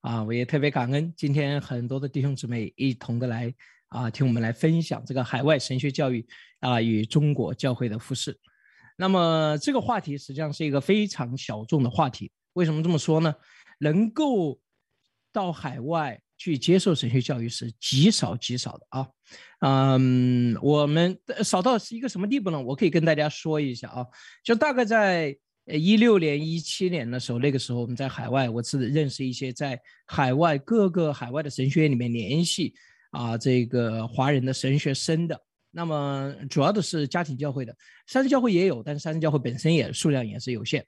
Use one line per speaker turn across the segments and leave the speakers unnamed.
啊，我也特别感恩今天很多的弟兄姊妹一同的来啊，听我们来分享这个海外神学教育啊与中国教会的复试。那么这个话题实际上是一个非常小众的话题。为什么这么说呢？能够到海外去接受神学教育是极少极少的啊。嗯，我们少到是一个什么地步呢？我可以跟大家说一下啊，就大概在。呃，一六年、一七年的时候，那个时候我们在海外，我是认识一些在海外各个海外的神学院里面联系啊，这个华人的神学生的。那么主要的是家庭教会的，三圣教会也有，但是三圣教会本身也数量也是有限。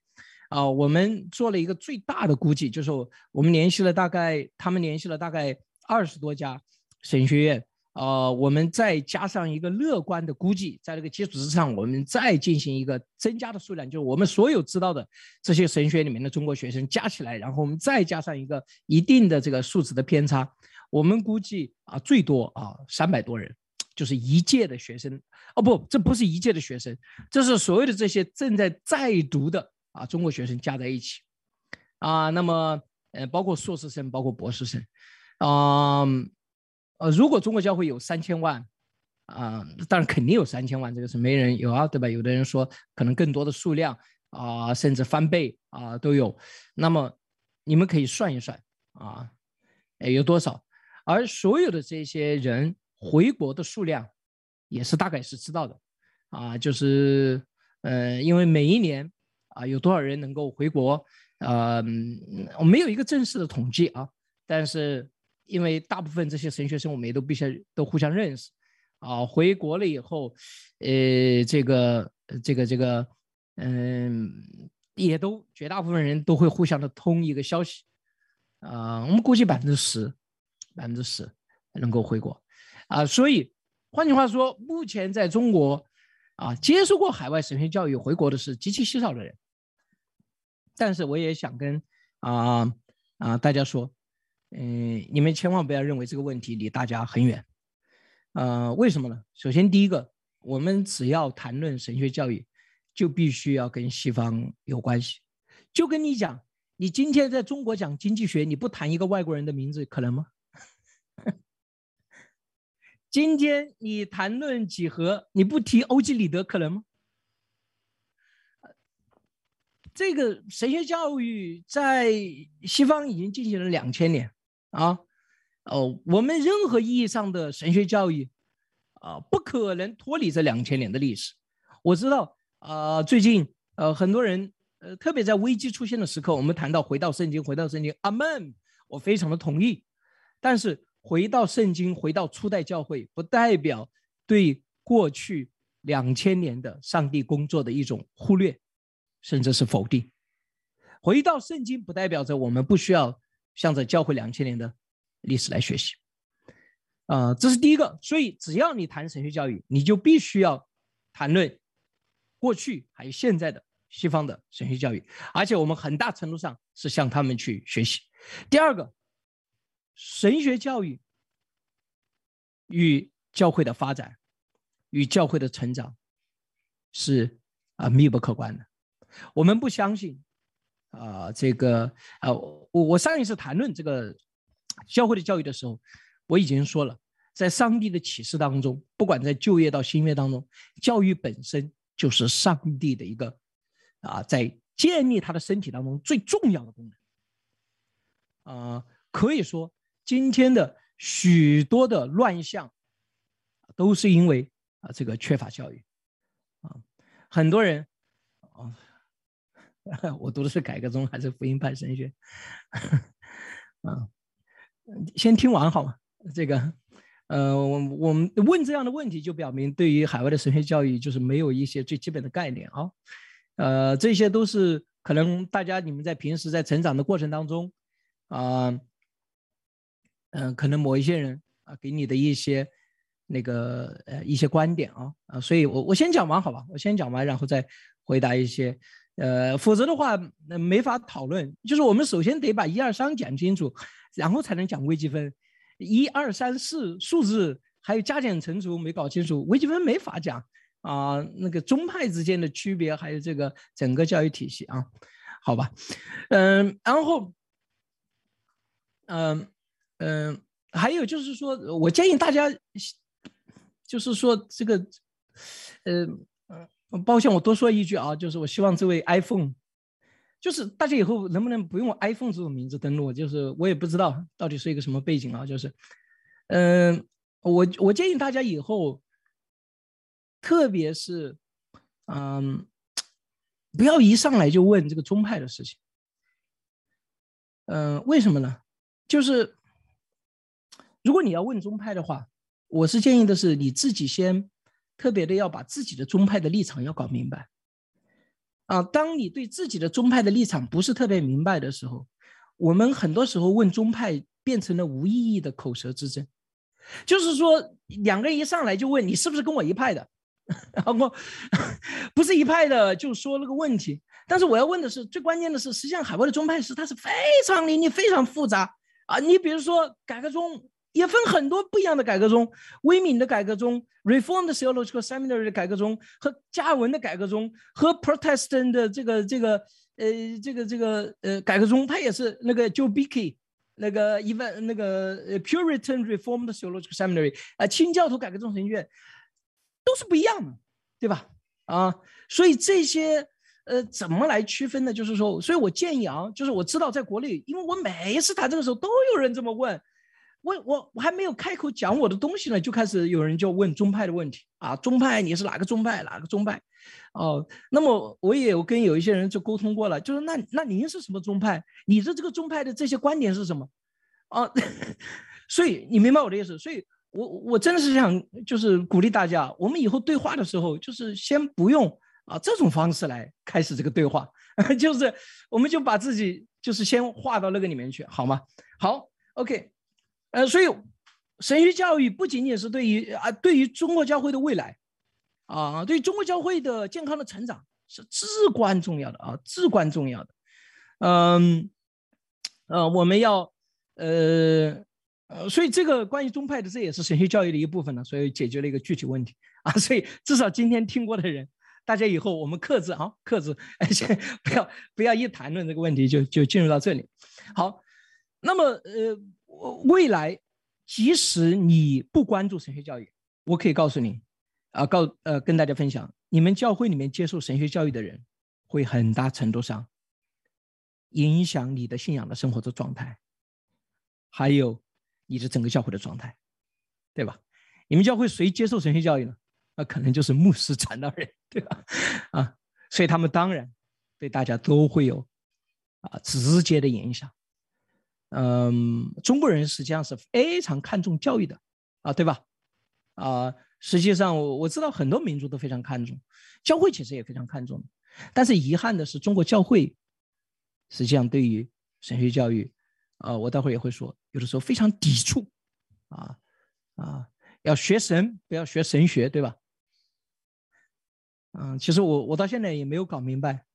啊，我们做了一个最大的估计，就是我们联系了大概，他们联系了大概二十多家神学院。呃，我们再加上一个乐观的估计，在这个基础之上，我们再进行一个增加的数量，就是我们所有知道的这些神学里面的中国学生加起来，然后我们再加上一个一定的这个数值的偏差，我们估计啊，最多啊三百多人，就是一届的学生。哦不，这不是一届的学生，这是所有的这些正在在读的啊中国学生加在一起，啊，那么呃，包括硕士生，包括博士生，啊。呃如果中国教会有三千万，啊，当然肯定有三千万，这个是没人有啊，对吧？有的人说可能更多的数量啊，甚至翻倍啊都有。那么你们可以算一算啊，有多少？而所有的这些人回国的数量，也是大概是知道的啊，就是呃，因为每一年啊有多少人能够回国，呃，我没有一个正式的统计啊，但是。因为大部分这些神学生，我们也都必须都互相认识，啊，回国了以后，呃，这个这个这个，嗯，也都绝大部分人都会互相的通一个消息，啊，我们估计百分之十，百分之十能够回国，啊，所以换句话说，目前在中国，啊，接受过海外神学教育回国的是极其稀少的人，但是我也想跟啊啊大家说。嗯，你们千万不要认为这个问题离大家很远，呃，为什么呢？首先，第一个，我们只要谈论神学教育，就必须要跟西方有关系。就跟你讲，你今天在中国讲经济学，你不谈一个外国人的名字，可能吗？今天你谈论几何，你不提欧几里得，可能吗？这个神学教育在西方已经进行了两千年。啊，哦，我们任何意义上的神学教育，啊，不可能脱离这两千年的历史。我知道，啊，最近，呃，很多人，呃，特别在危机出现的时刻，我们谈到回到圣经，回到圣经，阿门，我非常的同意。但是，回到圣经，回到初代教会，不代表对过去两千年的上帝工作的一种忽略，甚至是否定。回到圣经，不代表着我们不需要。向着教会两千年的历史来学习，啊，这是第一个。所以，只要你谈神学教育，你就必须要谈论过去还有现在的西方的神学教育，而且我们很大程度上是向他们去学习。第二个，神学教育与教会的发展与教会的成长是啊密不可关的。我们不相信。啊，这个啊，我我上一次谈论这个教会的教育的时候，我已经说了，在上帝的启示当中，不管在旧业到新约当中，教育本身就是上帝的一个啊，在建立他的身体当中最重要的功能。啊，可以说今天的许多的乱象，都是因为啊这个缺乏教育啊，很多人。我读的是改革宗还是福音派神学？啊，先听完好吗？这个，呃，我我们问这样的问题，就表明对于海外的神学教育，就是没有一些最基本的概念啊。呃，这些都是可能大家你们在平时在成长的过程当中，啊，嗯，可能某一些人啊给你的一些那个呃一些观点啊啊，所以我我先讲完好吧，我先讲完，然后再回答一些。呃，否则的话，那没法讨论。就是我们首先得把一二三讲清楚，然后才能讲微积分。一二三四数字还有加减乘除没搞清楚，微积分没法讲啊。那个宗派之间的区别，还有这个整个教育体系啊，好吧。嗯，然后，嗯嗯，还有就是说，我建议大家，就是说这个，呃，抱歉，我多说一句啊，就是我希望这位 iPhone，就是大家以后能不能不用 iPhone 这种名字登录？就是我也不知道到底是一个什么背景啊，就是，嗯，我我建议大家以后，特别是，嗯，不要一上来就问这个宗派的事情。嗯，为什么呢？就是如果你要问宗派的话，我是建议的是你自己先特别的要把自己的宗派的立场要搞明白。啊，当你对自己的宗派的立场不是特别明白的时候，我们很多时候问宗派变成了无意义的口舌之争。就是说，两个人一上来就问你是不是跟我一派的，然后 不是一派的就说了个问题。但是我要问的是，最关键的是，实际上海外的宗派是它是非常灵俐、非常复杂啊！你比如说改革宗也分很多不一样的改革宗，威敏的改革宗、Reformed Theological Seminary 的改革宗和加尔文的改革宗和 Protestant 的这个这个呃这个这个呃改革宗，它也是那个 Joe Beeke 那个一份那个 Puritan Reformed Theological Seminary 啊清教徒改革宗神学院都是不一样的，对吧？啊，所以这些。呃，怎么来区分呢？就是说，所以我建议啊，就是我知道在国内，因为我每一次谈这个时候都有人这么问，我我我还没有开口讲我的东西呢，就开始有人就问宗派的问题啊，宗派你是哪个宗派？哪个宗派？哦，那么我也有跟有一些人就沟通过了，就是那那您是什么宗派？你的这个宗派的这些观点是什么？啊，所以你明白我的意思？所以我我真的是想就是鼓励大家，我们以后对话的时候，就是先不用。啊，这种方式来开始这个对话，就是我们就把自己就是先划到那个里面去，好吗？好，OK，呃，所以神学教育不仅仅是对于啊，对于中国教会的未来，啊，对中国教会的健康的成长是至关重要的啊，至关重要的。嗯，呃，我们要呃呃，所以这个关于宗派的，这也是神学教育的一部分呢，所以解决了一个具体问题啊，所以至少今天听过的人。大家以后我们克制啊，克制，而且不要不要一谈论这个问题就就进入到这里。好，那么呃，未来即使你不关注神学教育，我可以告诉你，啊，告呃跟大家分享，你们教会里面接受神学教育的人，会很大程度上影响你的信仰的生活的状态，还有你的整个教会的状态，对吧？你们教会谁接受神学教育呢？那可能就是牧师传道人，对吧？啊，所以他们当然对大家都会有啊直接的影响。嗯，中国人实际上是非常看重教育的啊，对吧？啊，实际上我我知道很多民族都非常看重，教会其实也非常看重。但是遗憾的是，中国教会实际上对于神学教育，啊，我待会儿也会说，有的时候非常抵触啊啊，要学神，不要学神学，对吧？嗯，其实我我到现在也没有搞明白，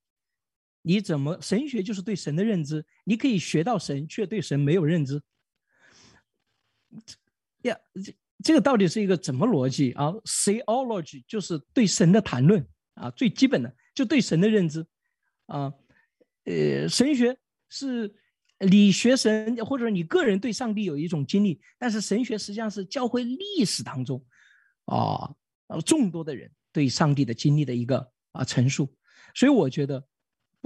你怎么神学就是对神的认知，你可以学到神，却对神没有认知。呀，这这个到底是一个怎么逻辑啊？Theology 就是对神的谈论啊，最基本的就对神的认知啊。呃，神学是你学神，或者你个人对上帝有一种经历，但是神学实际上是教会历史当中啊，呃，众多的人。对上帝的经历的一个啊陈述，所以我觉得，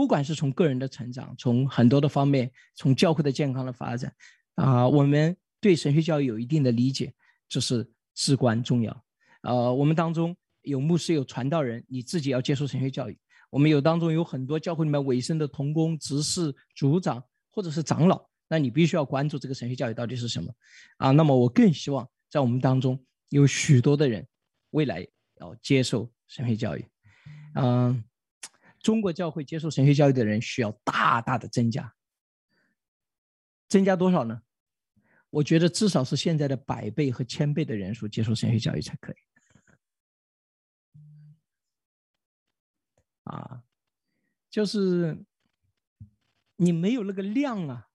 不管是从个人的成长，从很多的方面，从教会的健康的发展，啊，我们对神学教育有一定的理解，这是至关重要。呃，我们当中有牧师，有传道人，你自己要接受神学教育。我们有当中有很多教会里面委身的同工、执事、组长或者是长老，那你必须要关注这个神学教育到底是什么啊。那么我更希望在我们当中有许多的人，未来。要接受神学教育，嗯，中国教会接受神学教育的人需要大大的增加，增加多少呢？我觉得至少是现在的百倍和千倍的人数接受神学教育才可以。啊，就是你没有那个量啊，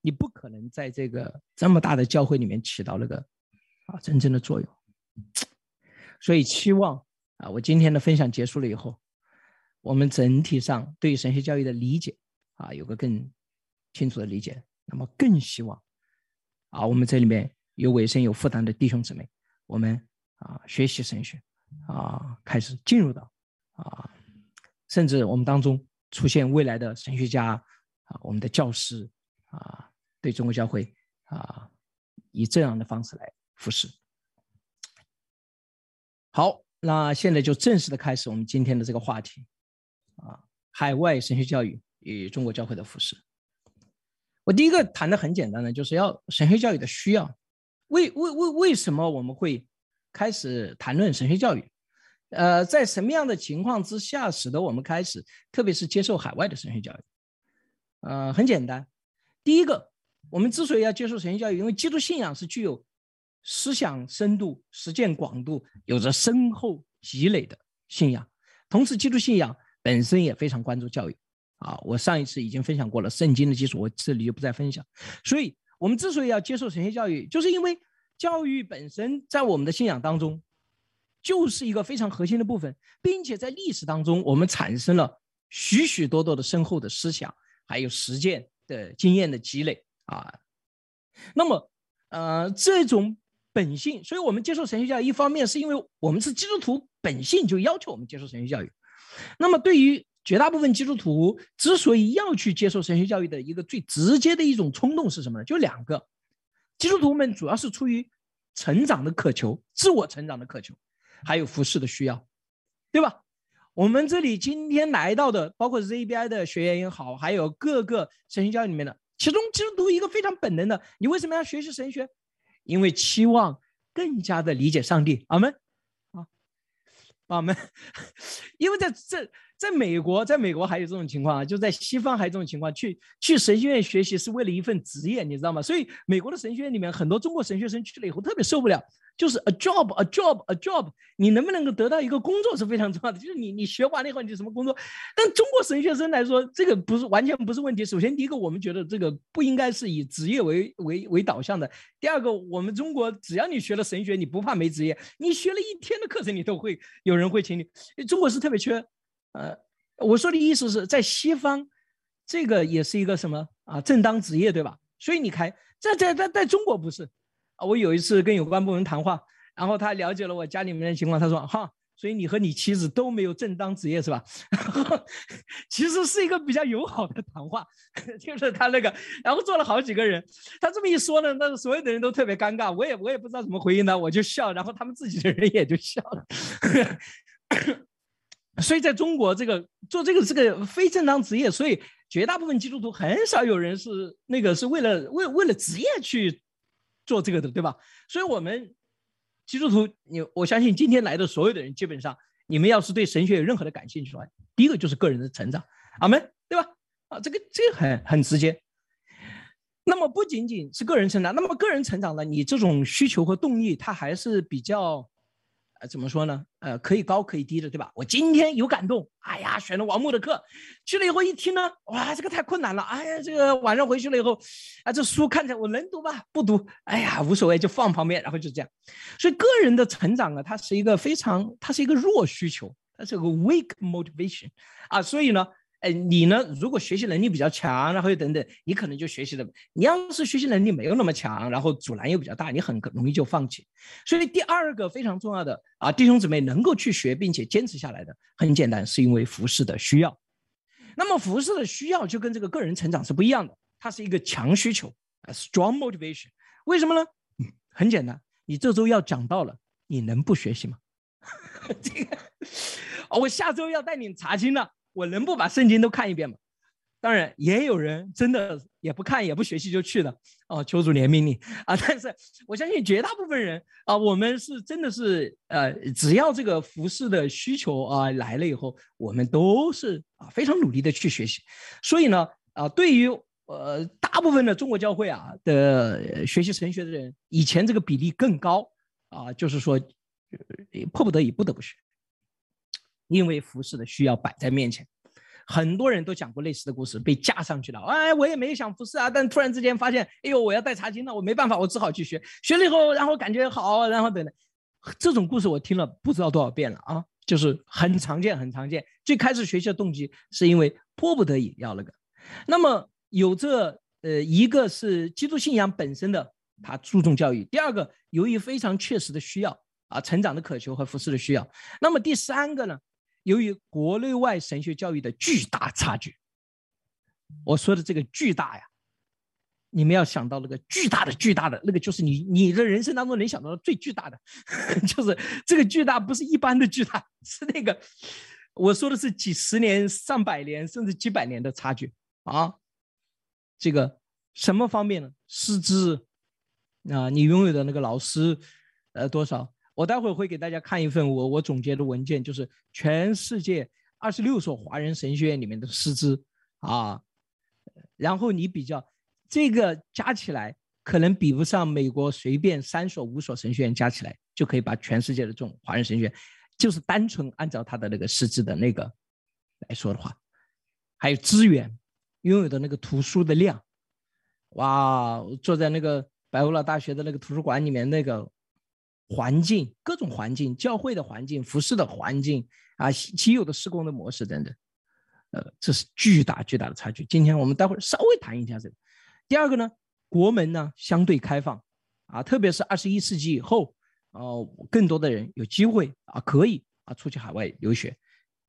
你不可能在这个这么大的教会里面起到那个啊真正的作用。所以期望啊，我今天的分享结束了以后，我们整体上对神学教育的理解啊，有个更清楚的理解那么更希望啊，我们这里面有委身有负担的弟兄姊妹，我们啊学习神学啊，开始进入到啊，甚至我们当中出现未来的神学家啊，我们的教师啊，对中国教会啊，以这样的方式来服侍。好，那现在就正式的开始我们今天的这个话题啊，海外神学教育与中国教会的服饰。我第一个谈的很简单的，就是要神学教育的需要。为为为为什么我们会开始谈论神学教育？呃，在什么样的情况之下，使得我们开始，特别是接受海外的神学教育？呃，很简单，第一个，我们之所以要接受神学教育，因为基督信仰是具有。思想深度、实践广度，有着深厚积累的信仰。同时，基督信仰本身也非常关注教育。啊，我上一次已经分享过了圣经的基础，我这里就不再分享。所以，我们之所以要接受神学教育，就是因为教育本身在我们的信仰当中就是一个非常核心的部分，并且在历史当中，我们产生了许许多多的深厚的思想，还有实践的经验的积累。啊，那么，呃，这种。本性，所以我们接受神学教育，一方面是因为我们是基督徒，本性就要求我们接受神学教育。那么，对于绝大部分基督徒，之所以要去接受神学教育的一个最直接的一种冲动是什么呢？就两个，基督徒们主要是出于成长的渴求，自我成长的渴求，还有服饰的需要，对吧？我们这里今天来到的，包括 ZBI 的学员也好，还有各个神学教育里面的，其中基督徒一个非常本能的，你为什么要学习神学？因为期望更加的理解上帝，阿门，阿门。因为在这，在美国，在美国还有这种情况啊，就在西方还有这种情况，去去神学院学习是为了一份职业，你知道吗？所以美国的神学院里面很多中国神学生去了以后特别受不了。就是 a job, a job, a job。你能不能够得到一个工作是非常重要的。就是你，你学完了以后，你就什么工作？但中国神学生来说，这个不是完全不是问题。首先，第一个，我们觉得这个不应该是以职业为为为导向的。第二个，我们中国只要你学了神学，你不怕没职业。你学了一天的课程，你都会有人会请你。中国是特别缺。呃，我说的意思是在西方，这个也是一个什么啊？正当职业，对吧？所以你看，在在在在中国不是。我有一次跟有关部门谈话，然后他了解了我家里面的情况，他说：“哈，所以你和你妻子都没有正当职业是吧？” 其实是一个比较友好的谈话，就是他那个，然后坐了好几个人，他这么一说呢，那所有的人都特别尴尬，我也我也不知道怎么回应呢，我就笑，然后他们自己的人也就笑了。所以在中国，这个做这个这个非正当职业，所以绝大部分基督徒很少有人是那个是为了为为了职业去。做这个的，对吧？所以，我们基督徒，你我相信今天来的所有的人，基本上你们要是对神学有任何的感兴趣的话，第一个就是个人的成长，阿门，对吧？啊，这个这个很很直接。那么不仅仅是个人成长，那么个人成长呢，你这种需求和动力，它还是比较。怎么说呢？呃，可以高可以低的，对吧？我今天有感动，哎呀，选了王木的课，去了以后一听呢，哇，这个太困难了，哎呀，这个晚上回去了以后，啊，这书看起来我能读吧？不读，哎呀，无所谓，就放旁边，然后就这样。所以个人的成长啊，它是一个非常，它是一个弱需求，它是个 weak motivation 啊，所以呢。哎，你呢？如果学习能力比较强，然后又等等，你可能就学习的。你要是学习能力没有那么强，然后阻拦又比较大，你很容易就放弃。所以第二个非常重要的啊，弟兄姊妹能够去学并且坚持下来的，很简单，是因为服饰的需要。那么服饰的需要就跟这个个人成长是不一样的，它是一个强需求啊，strong motivation。为什么呢？很简单，你这周要讲到了，你能不学习吗？这个，我下周要带你查经了。我能不把圣经都看一遍吗？当然，也有人真的也不看也不学习就去了哦，求主怜悯你啊！但是我相信绝大部分人啊，我们是真的是呃，只要这个服饰的需求啊来了以后，我们都是啊非常努力的去学习。所以呢啊，对于呃大部分的中国教会啊的学习神学的人，以前这个比例更高啊，就是说迫不得已不得不学。因为服饰的需要摆在面前，很多人都讲过类似的故事，被架上去了。哎，我也没想服饰啊，但突然之间发现，哎呦，我要带茶经了，我没办法，我只好去学。学了以后，然后感觉好，然后等等，这种故事我听了不知道多少遍了啊，就是很常见，很常见。最开始学习的动机是因为迫不得已要那个。那么有这呃，一个是基督信仰本身的，他注重教育；第二个，由于非常确实的需要啊，成长的渴求和服饰的需要。那么第三个呢，由于国内外神学教育的巨大差距。我说的这个巨大呀，你们要想到那个巨大的、巨大的那个，就是你你的人生当中能想到的最巨大的，就是这个巨大不是一般的巨大，是那个我说的是几十年、上百年甚至几百年的差距啊。这个什么方面呢？师资啊，你拥有的那个老师呃多少？我待会儿会给大家看一份我我总结的文件，就是全世界二十六所华人神学院里面的师资啊。然后你比较这个加起来，可能比不上美国随便三所五所神学院加起来就可以把全世界的这种华人神学院，就是单纯按照他的那个师资的那个来说的话，还有资源拥有的那个图书的量，哇，坐在那个白欧拉大学的那个图书馆里面，那个环境，各种环境，教会的环境，服饰的环境啊，既有的施工的模式等等。呃，这是巨大巨大的差距。今天我们待会儿稍微谈一下这个。第二个呢，国门呢相对开放，啊，特别是二十一世纪以后，哦，更多的人有机会啊，可以啊出去海外留学。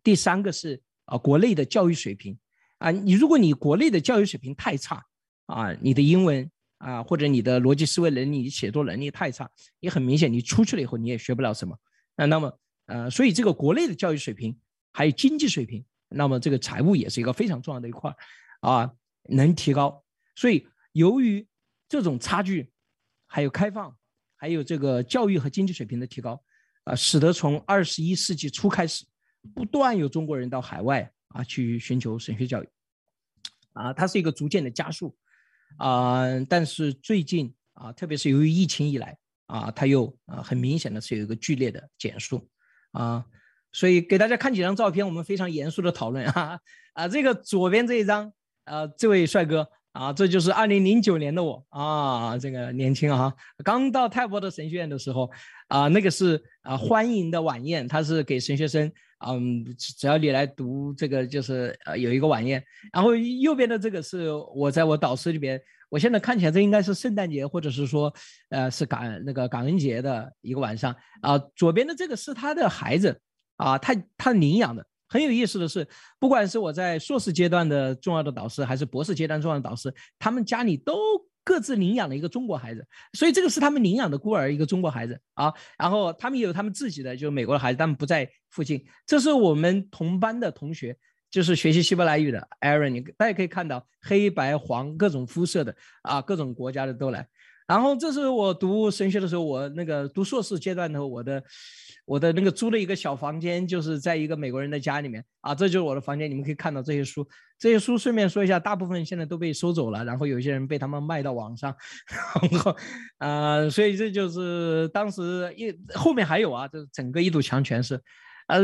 第三个是啊，国内的教育水平，啊，你如果你国内的教育水平太差，啊，你的英文啊或者你的逻辑思维能力、你写作能力太差，也很明显，你出去了以后你也学不了什么。那那么呃，所以这个国内的教育水平还有经济水平。那么这个财务也是一个非常重要的一块啊，能提高。所以由于这种差距，还有开放，还有这个教育和经济水平的提高，啊，使得从二十一世纪初开始，不断有中国人到海外啊去寻求神学教育，啊，它是一个逐渐的加速，啊，但是最近啊，特别是由于疫情以来啊，它又啊很明显的是有一个剧烈的减速，啊。所以给大家看几张照片，我们非常严肃的讨论啊啊，这个左边这一张，啊，这位帅哥啊，这就是二零零九年的我啊，这个年轻啊，刚到泰伯的神学院的时候啊，那个是啊欢迎的晚宴，他是给神学生，嗯，只要你来读这个就是呃有一个晚宴，然后右边的这个是我在我导师里边，我现在看起来这应该是圣诞节或者是说呃是感那个感恩节的一个晚上啊，左边的这个是他的孩子。啊，他他领养的很有意思的是，不管是我在硕士阶段的重要的导师，还是博士阶段重要的导师，他们家里都各自领养了一个中国孩子，所以这个是他们领养的孤儿，一个中国孩子啊。然后他们也有他们自己的，就是美国的孩子，他们不在附近。这是我们同班的同学，就是学习希伯来语的 Aaron，你大家可以看到黑白黄各种肤色的啊，各种国家的都来。然后这是我读神学的时候，我那个读硕士阶段的时候我的。我的那个租的一个小房间，就是在一个美国人的家里面啊，这就是我的房间。你们可以看到这些书，这些书顺便说一下，大部分现在都被收走了，然后有些人被他们卖到网上，然后啊，所以这就是当时一后面还有啊，这整个一堵墙全是。呃，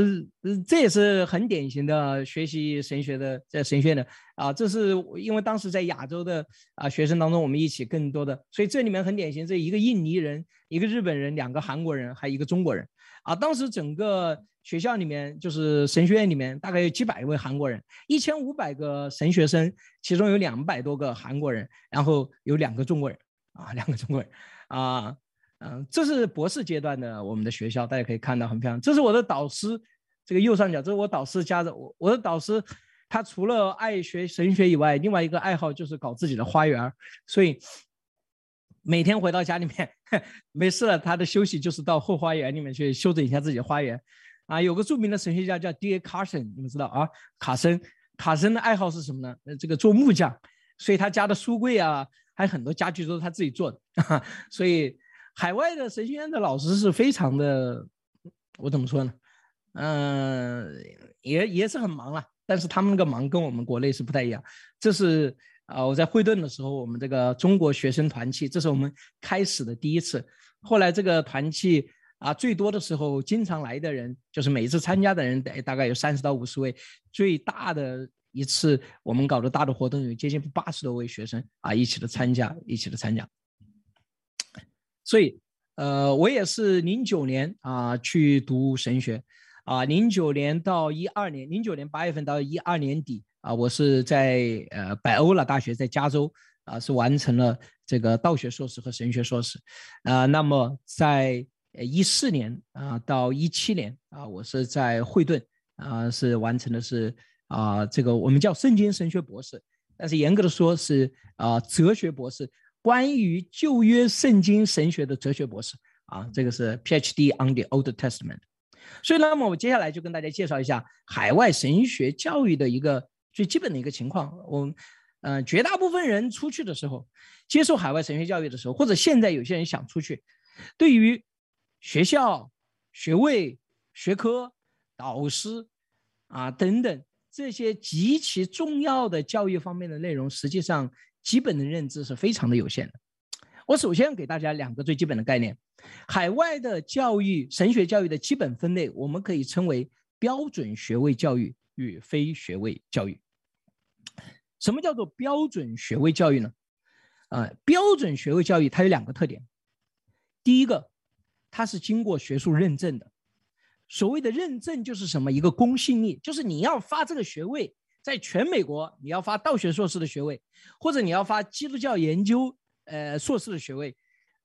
这也是很典型的学习神学的，在神学的啊，这是因为当时在亚洲的啊学生当中，我们一起更多的，所以这里面很典型，这一个印尼人，一个日本人，两个韩国人，还有一个中国人啊。当时整个学校里面，就是神学院里面，大概有几百位韩国人，一千五百个神学生，其中有两百多个韩国人，然后有两个中国人啊，两个中国人啊。嗯，这是博士阶段的我们的学校，大家可以看到很漂亮。这是我的导师，这个右上角，这是我导师家的。我我的导师，他除了爱学神学以外，另外一个爱好就是搞自己的花园。所以每天回到家里面，没事了，他的休息就是到后花园里面去修整一下自己的花园。啊，有个著名的神学家叫 D. A. Carson，你们知道啊？卡森，卡森的爱好是什么呢？呃，这个做木匠，所以他家的书柜啊，还有很多家具都是他自己做的。所以。海外的神学院的老师是非常的，我怎么说呢？嗯，也也是很忙了，但是他们那个忙跟我们国内是不太一样。这是啊，我在惠顿的时候，我们这个中国学生团契，这是我们开始的第一次。后来这个团契啊，最多的时候经常来的人，就是每一次参加的人大大概有三十到五十位。最大的一次我们搞的大的活动，有接近八十多位学生啊，一起的参加，一起的参加。所以，呃，我也是零九年啊去读神学，啊，零九年到一二年，零九年八月份到一二年底啊，我是在呃百欧拉大学在加州啊，是完成了这个道学硕士和神学硕士，啊，那么在呃一四年啊到一七年啊，我是在惠顿啊是完成的是啊这个我们叫圣经神学博士，但是严格的说是啊哲学博士，关于旧约圣经神学的哲学博士啊，这个是 PhD on the Old Testament。所以，那么我接下来就跟大家介绍一下海外神学教育的一个最基本的一个情况。我，呃，绝大部分人出去的时候，接受海外神学教育的时候，或者现在有些人想出去，对于学校、学位、学科、导师啊等等这些极其重要的教育方面的内容，实际上基本的认知是非常的有限的。我首先给大家两个最基本的概念。海外的教育，神学教育的基本分类，我们可以称为标准学位教育与非学位教育。什么叫做标准学位教育呢？啊，标准学位教育它有两个特点。第一个，它是经过学术认证的。所谓的认证就是什么？一个公信力，就是你要发这个学位，在全美国你要发道学硕士的学位，或者你要发基督教研究呃硕士的学位。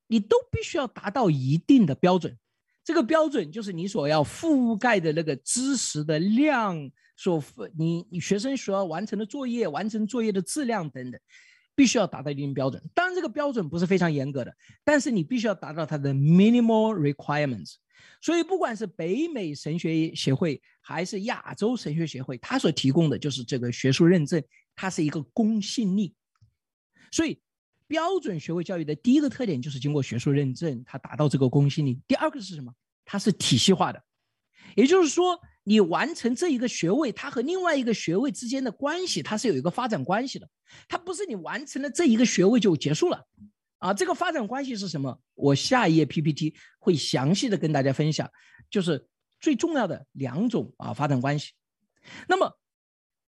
你都必须要达到一定的标准，这个标准就是你所要覆盖的那个知识的量，所你你学生所要完成的作业、完成作业的质量等等，必须要达到一定标准。当然，这个标准不是非常严格的，但是你必须要达到它的 minimal requirements。所以，不管是北美神学协会还是亚洲神学协会，它所提供的就是这个学术认证，它是一个公信力。所以。标准学位教育的第一个特点就是经过学术认证，它达到这个公信力。第二个是什么？它是体系化的，也就是说，你完成这一个学位，它和另外一个学位之间的关系，它是有一个发展关系的。它不是你完成了这一个学位就结束了啊！这个发展关系是什么？我下一页 PPT 会详细的跟大家分享，就是最重要的两种啊发展关系。那么，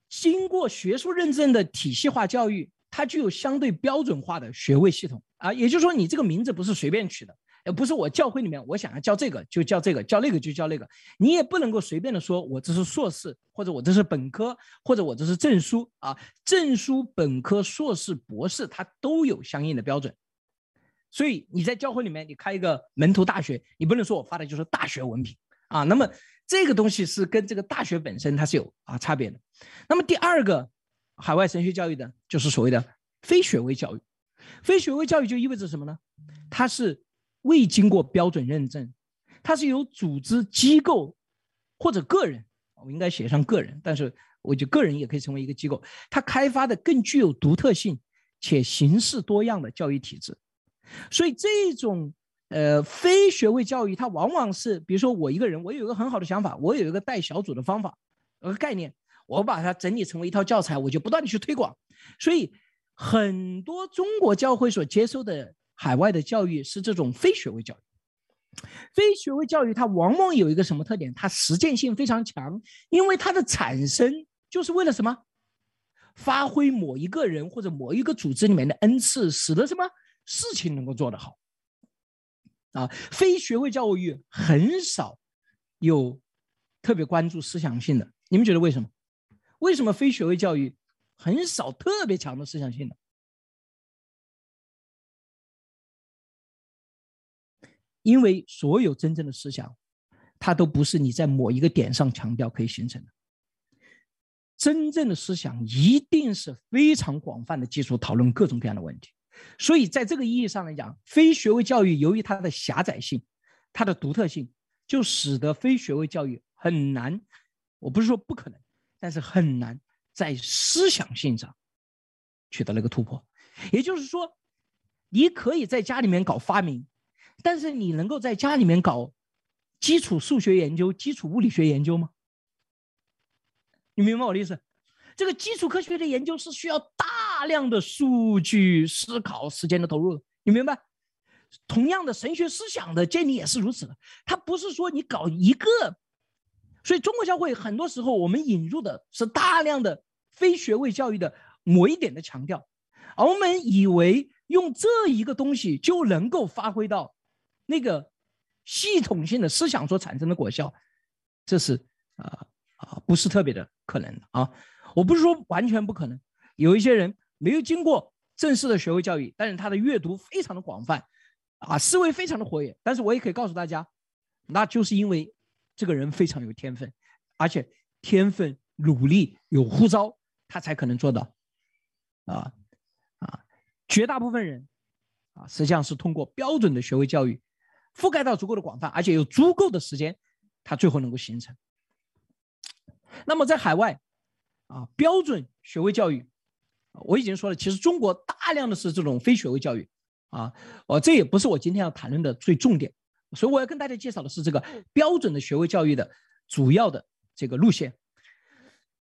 经过学术认证的体系化教育。它具有相对标准化的学位系统啊，也就是说，你这个名字不是随便取的，呃不是我教会里面我想要教这个就教这个，教那个就教那个，你也不能够随便的说我这是硕士，或者我这是本科，或者我这是证书啊，证书、本科、硕士、博士，它都有相应的标准。所以你在教会里面，你开一个门徒大学，你不能说我发的就是大学文凭啊。那么这个东西是跟这个大学本身它是有啊差别的。那么第二个。海外神学教育的，就是所谓的非学位教育。非学位教育就意味着什么呢？它是未经过标准认证，它是由组织机构或者个人，我应该写上个人，但是我觉得个人也可以成为一个机构。它开发的更具有独特性且形式多样的教育体制。所以这种呃非学位教育，它往往是，比如说我一个人，我有一个很好的想法，我有一个带小组的方法和概念。我把它整理成为一套教材，我就不断的去推广。所以，很多中国教会所接受的海外的教育是这种非学位教育。非学位教育它往往有一个什么特点？它实践性非常强，因为它的产生就是为了什么？发挥某一个人或者某一个组织里面的恩赐，使得什么事情能够做得好。啊，非学位教育很少有特别关注思想性的，你们觉得为什么？为什么非学位教育很少特别强的思想性的？因为所有真正的思想，它都不是你在某一个点上强调可以形成的。真正的思想一定是非常广泛的基础讨论各种各样的问题。所以在这个意义上来讲，非学位教育由于它的狭窄性、它的独特性，就使得非学位教育很难。我不是说不可能。但是很难在思想性上取得那个突破，也就是说，你可以在家里面搞发明，但是你能够在家里面搞基础数学研究、基础物理学研究吗？你明白我的意思？这个基础科学的研究是需要大量的数据、思考、时间的投入的，你明白？同样的，神学思想的建立也是如此的，它不是说你搞一个。所以，中国教会很多时候，我们引入的是大量的非学位教育的某一点的强调，而我们以为用这一个东西就能够发挥到那个系统性的思想所产生的果效，这是啊啊不是特别的可能的啊！我不是说完全不可能，有一些人没有经过正式的学位教育，但是他的阅读非常的广泛，啊，思维非常的活跃。但是我也可以告诉大家，那就是因为这个人非常有天分，而且天分、努力、有呼召，他才可能做到。啊啊，绝大部分人啊，实际上是通过标准的学位教育，覆盖到足够的广泛，而且有足够的时间，它最后能够形成。那么在海外，啊，标准学位教育，我已经说了，其实中国大量的是这种非学位教育，啊，哦，这也不是我今天要谈论的最重点，所以我要跟大家介绍的是这个标准的学位教育的主要的这个路线。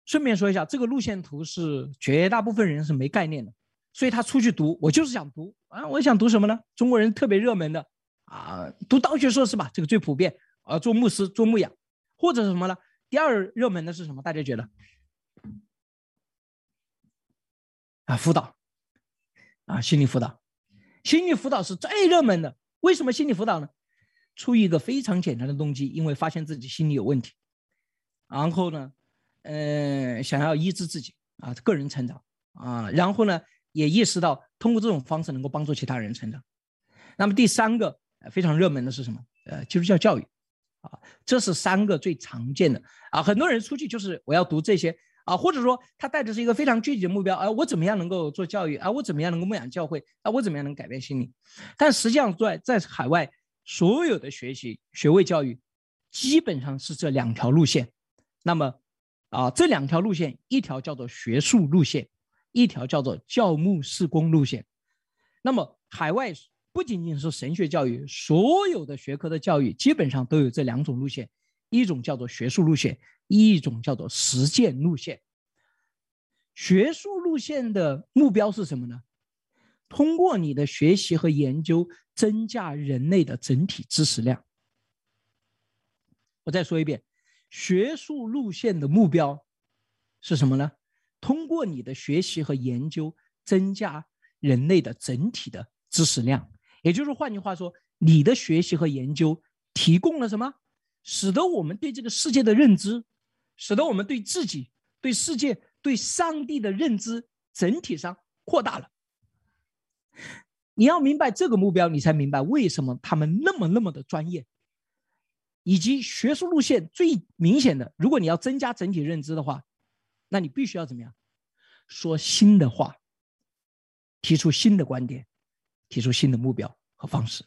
顺便说一下，这个路线图是绝大部分人是没概念的，所以他出去读，我就是想读啊，我想读什么呢？中国人特别热门的啊，读道学硕士吧，这个最普遍啊，做牧师、做牧养，或者是什么呢？第二热门的是什么？大家觉得？啊，辅导，啊，心理辅导，心理辅导是最热门的。为什么心理辅导呢？出于一个非常简单的动机，因为发现自己心理有问题，然后呢，呃，想要医治自己啊，个人成长啊，然后呢，也意识到通过这种方式能够帮助其他人成长。那么第三个非常热门的是什么？呃，基督教教育，啊，这是三个最常见的啊，很多人出去就是我要读这些。啊，或者说他带的是一个非常具体的目标，啊，我怎么样能够做教育？啊，我怎么样能够牧养教会？啊，我怎么样能改变心理？但实际上，在在海外，所有的学习学位教育，基本上是这两条路线。那么，啊，这两条路线，一条叫做学术路线，一条叫做教牧事工路线。那么，海外不仅仅是神学教育，所有的学科的教育基本上都有这两种路线，一种叫做学术路线。一种叫做实践路线，学术路线的目标是什么呢？通过你的学习和研究，增加人类的整体知识量。我再说一遍，学术路线的目标是什么呢？通过你的学习和研究，增加人类的整体的知识量。也就是换句话说，你的学习和研究提供了什么？使得我们对这个世界的认知。使得我们对自己、对世界、对上帝的认知整体上扩大了。你要明白这个目标，你才明白为什么他们那么那么的专业，以及学术路线最明显的。如果你要增加整体认知的话，那你必须要怎么样？说新的话，提出新的观点，提出新的目标和方式。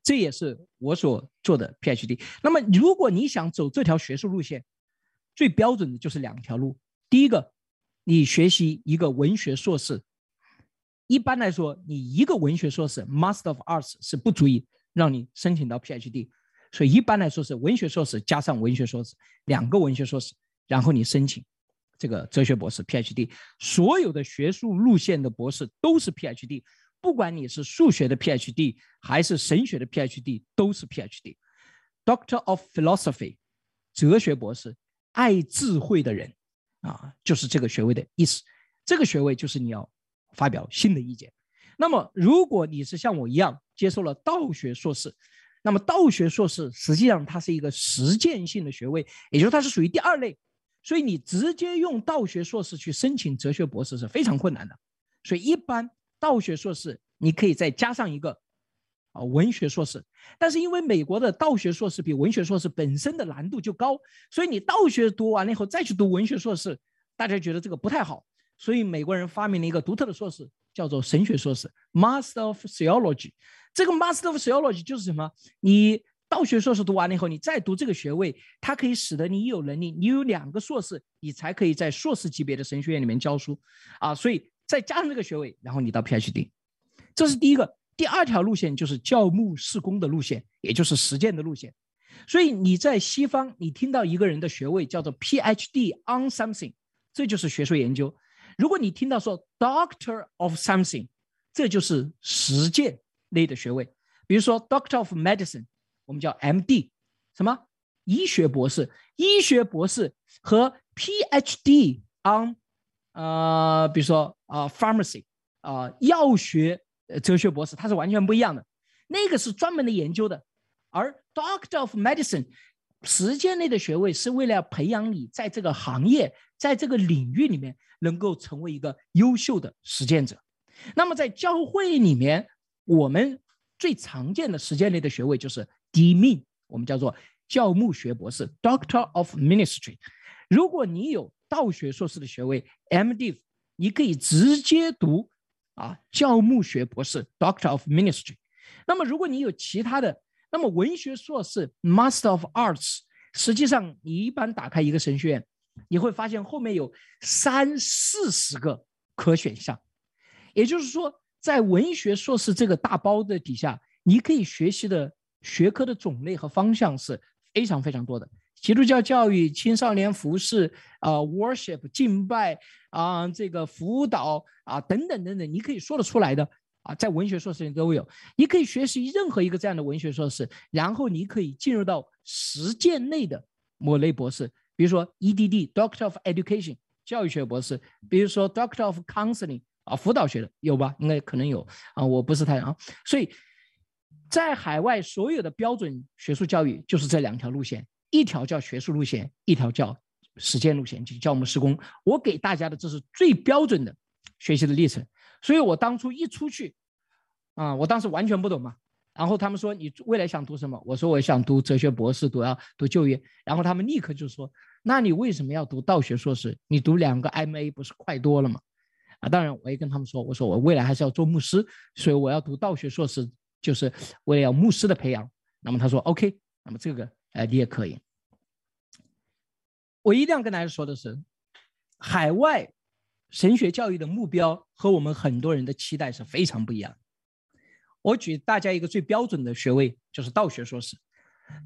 这也是我所做的 PhD。那么，如果你想走这条学术路线，最标准的就是两条路。第一个，你学习一个文学硕士，一般来说，你一个文学硕士 （Master of Arts） 是不足以让你申请到 PhD，所以一般来说是文学硕士加上文学硕士两个文学硕士，然后你申请这个哲学博士 PhD。所有的学术路线的博士都是 PhD，不管你是数学的 PhD 还是神学的 PhD，都是 PhD。Doctor of Philosophy，哲学博士。爱智慧的人，啊，就是这个学位的意思。这个学位就是你要发表新的意见。那么，如果你是像我一样接受了道学硕士，那么道学硕士实际上它是一个实践性的学位，也就是它是属于第二类。所以你直接用道学硕士去申请哲学博士是非常困难的。所以一般道学硕士你可以再加上一个。啊，文学硕士，但是因为美国的道学硕士比文学硕士本身的难度就高，所以你道学读完了以后再去读文学硕士，大家觉得这个不太好，所以美国人发明了一个独特的硕士，叫做神学硕士 （Master of Theology）。这个 Master of Theology 就是什么？你道学硕士读完了以后，你再读这个学位，它可以使得你有能力，你有两个硕士，你才可以在硕士级别的神学院里面教书啊。所以再加上这个学位，然后你到 PhD，这是第一个。第二条路线就是教牧事工的路线，也就是实践的路线。所以你在西方，你听到一个人的学位叫做 PhD on something，这就是学术研究。如果你听到说 Doctor of something，这就是实践类的学位。比如说 Doctor of Medicine，我们叫 MD，什么医学博士？医学博士和 PhD on，呃，比如说啊，Pharmacy，啊，药学。呃，哲学博士它是完全不一样的，那个是专门的研究的，而 Doctor of Medicine 实践类的学位是为了培养你在这个行业，在这个领域里面能够成为一个优秀的实践者。那么在教会里面，我们最常见的实践类的学位就是 D.Min，我们叫做教牧学博士 （Doctor of Ministry）。如果你有道学硕士的学位 M.D.，你可以直接读啊教牧学博士 （Doctor of Ministry）。那么如果你有其他的，那么文学硕士 （Master of Arts），实际上你一般打开一个神学院，你会发现后面有三四十个可选项。也就是说，在文学硕士这个大包的底下，你可以学习的学科的种类和方向是非常非常多的。基督教教育、青少年服饰啊、worship 敬拜啊、这个辅导啊等等等等，你可以说得出来的啊，在文学硕士里都有。你可以学习任何一个这样的文学硕士，然后你可以进入到实践类的某类博士，比如说 EDD Doctor of Education 教育学博士，比如说 Doctor of Counseling。啊，辅导学的有吧？应该可能有啊，我不是太啊。所以，在海外所有的标准学术教育就是这两条路线，一条叫学术路线，一条叫实践路线，就教牧施工。我给大家的这是最标准的学习的历程。所以我当初一出去，啊，我当时完全不懂嘛。然后他们说你未来想读什么？我说我想读哲学博士，读要读就业。然后他们立刻就说，那你为什么要读道学硕士？你读两个 MA 不是快多了吗？啊，当然，我也跟他们说，我说我未来还是要做牧师，所以我要读道学硕士，就是为了要牧师的培养。那么他说 OK，那么这个哎你也可以。我一定要跟大家说的是，海外神学教育的目标和我们很多人的期待是非常不一样。我举大家一个最标准的学位，就是道学硕士。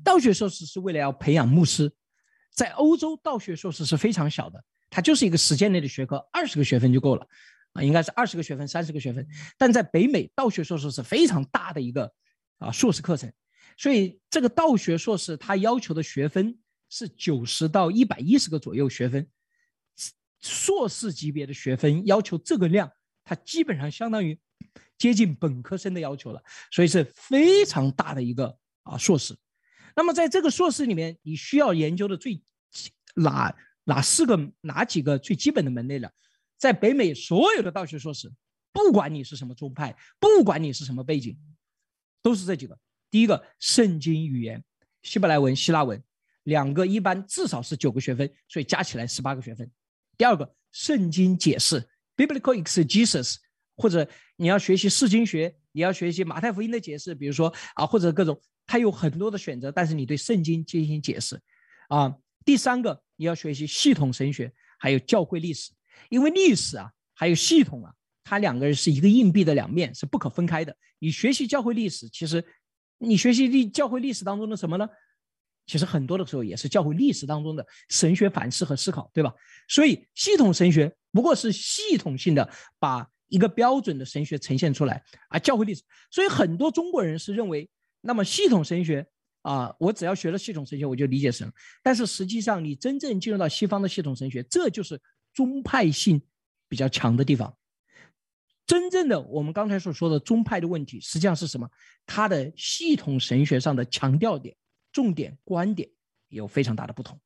道学硕士是为了要培养牧师，在欧洲道学硕士是非常小的。它就是一个实践类的学科，二十个学分就够了，啊，应该是二十个学分、三十个学分。但在北美，道学硕士是非常大的一个啊硕士课程，所以这个道学硕士它要求的学分是九十到一百一十个左右学分，硕士级别的学分要求这个量，它基本上相当于接近本科生的要求了，所以是非常大的一个啊硕士。那么在这个硕士里面，你需要研究的最哪？哪四个哪几个最基本的门类了？在北美所有的道学硕士，不管你是什么宗派，不管你是什么背景，都是这几个。第一个，圣经语言，希伯来文、希腊文，两个一般至少是九个学分，所以加起来十八个学分。第二个，圣经解释 （Biblical Exegesis），或者你要学习释经学，你要学习马太福音的解释，比如说啊，或者各种，它有很多的选择，但是你对圣经进行解释，啊。第三个，你要学习系统神学，还有教会历史，因为历史啊，还有系统啊，它两个人是一个硬币的两面，是不可分开的。你学习教会历史，其实你学习历教会历史当中的什么呢？其实很多的时候也是教会历史当中的神学反思和思考，对吧？所以系统神学不过是系统性的把一个标准的神学呈现出来啊，教会历史。所以很多中国人是认为，那么系统神学。啊，我只要学了系统神学，我就理解神。但是实际上，你真正进入到西方的系统神学，这就是宗派性比较强的地方。真正的我们刚才所说的宗派的问题，实际上是什么？它的系统神学上的强调点、重点、观点有非常大的不同。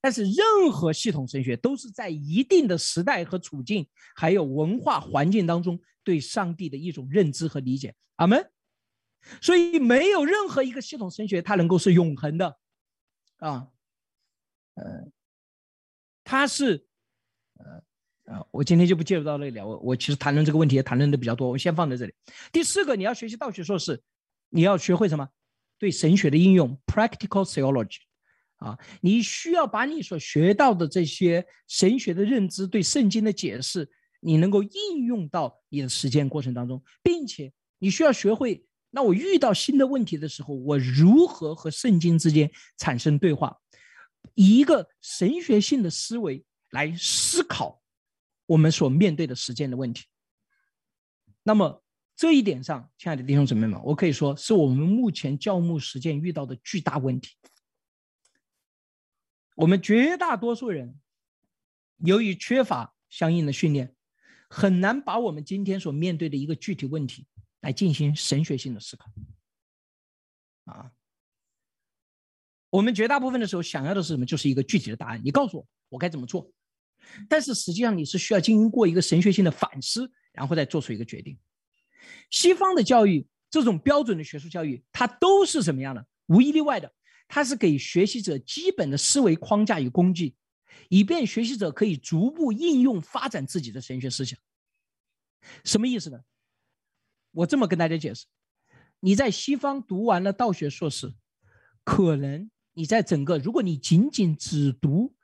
但是任何系统神学都是在一定的时代和处境，还有文化环境当中，对上帝的一种认知和理解。阿门。所以没有任何一个系统神学它能够是永恒的，啊，呃，它是，我今天就不介入到那里了。我我其实谈论这个问题也谈论的比较多，我先放在这里。第四个，你要学习道学硕士，你要学会什么？对神学的应用 （practical theology），啊，你需要把你所学到的这些神学的认知、对圣经的解释，你能够应用到你的实践过程当中，并且你需要学会。那我遇到新的问题的时候，我如何和圣经之间产生对话？以一个神学性的思维来思考我们所面对的实践的问题。那么这一点上，亲爱的弟兄姊妹们，我可以说是我们目前教牧实践遇到的巨大问题。我们绝大多数人由于缺乏相应的训练，很难把我们今天所面对的一个具体问题。来进行神学性的思考，啊，我们绝大部分的时候想要的是什么？就是一个具体的答案。你告诉我，我该怎么做？但是实际上你是需要经过一个神学性的反思，然后再做出一个决定。西方的教育，这种标准的学术教育，它都是什么样的？无一例外的，它是给学习者基本的思维框架与工具，以便学习者可以逐步应用发展自己的神学思想。什么意思呢？我这么跟大家解释：你在西方读完了道学硕士，可能你在整个，如果你仅仅只读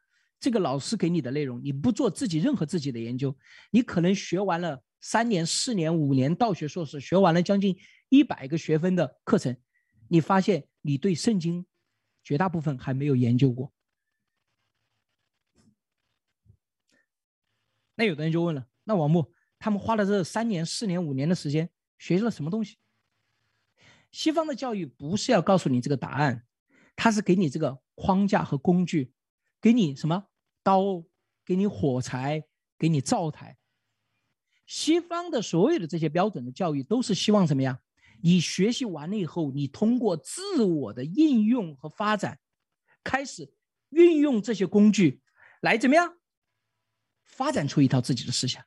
这个老师给你的内容，你不做自己任何自己的研究，你可能学完了。三年、四年、五年道学硕士学完了将近一百个学分的课程，你发现你对圣经绝大部分还没有研究过。那有的人就问了：那王牧他们花了这三年、四年、五年的时间学习了什么东西？西方的教育不是要告诉你这个答案，它是给你这个框架和工具，给你什么刀，给你火柴，给你灶台。西方的所有的这些标准的教育，都是希望怎么样？你学习完了以后，你通过自我的应用和发展，开始运用这些工具，来怎么样？发展出一套自己的思想。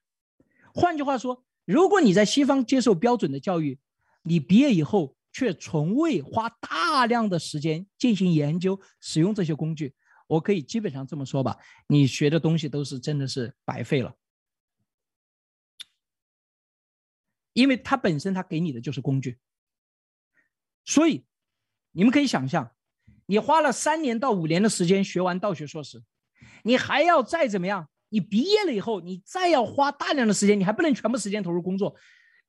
换句话说，如果你在西方接受标准的教育，你毕业以后却从未花大量的时间进行研究、使用这些工具，我可以基本上这么说吧，你学的东西都是真的是白费了。因为它本身，它给你的就是工具，所以你们可以想象，你花了三年到五年的时间学完道学硕士，你还要再怎么样？你毕业了以后，你再要花大量的时间，你还不能全部时间投入工作。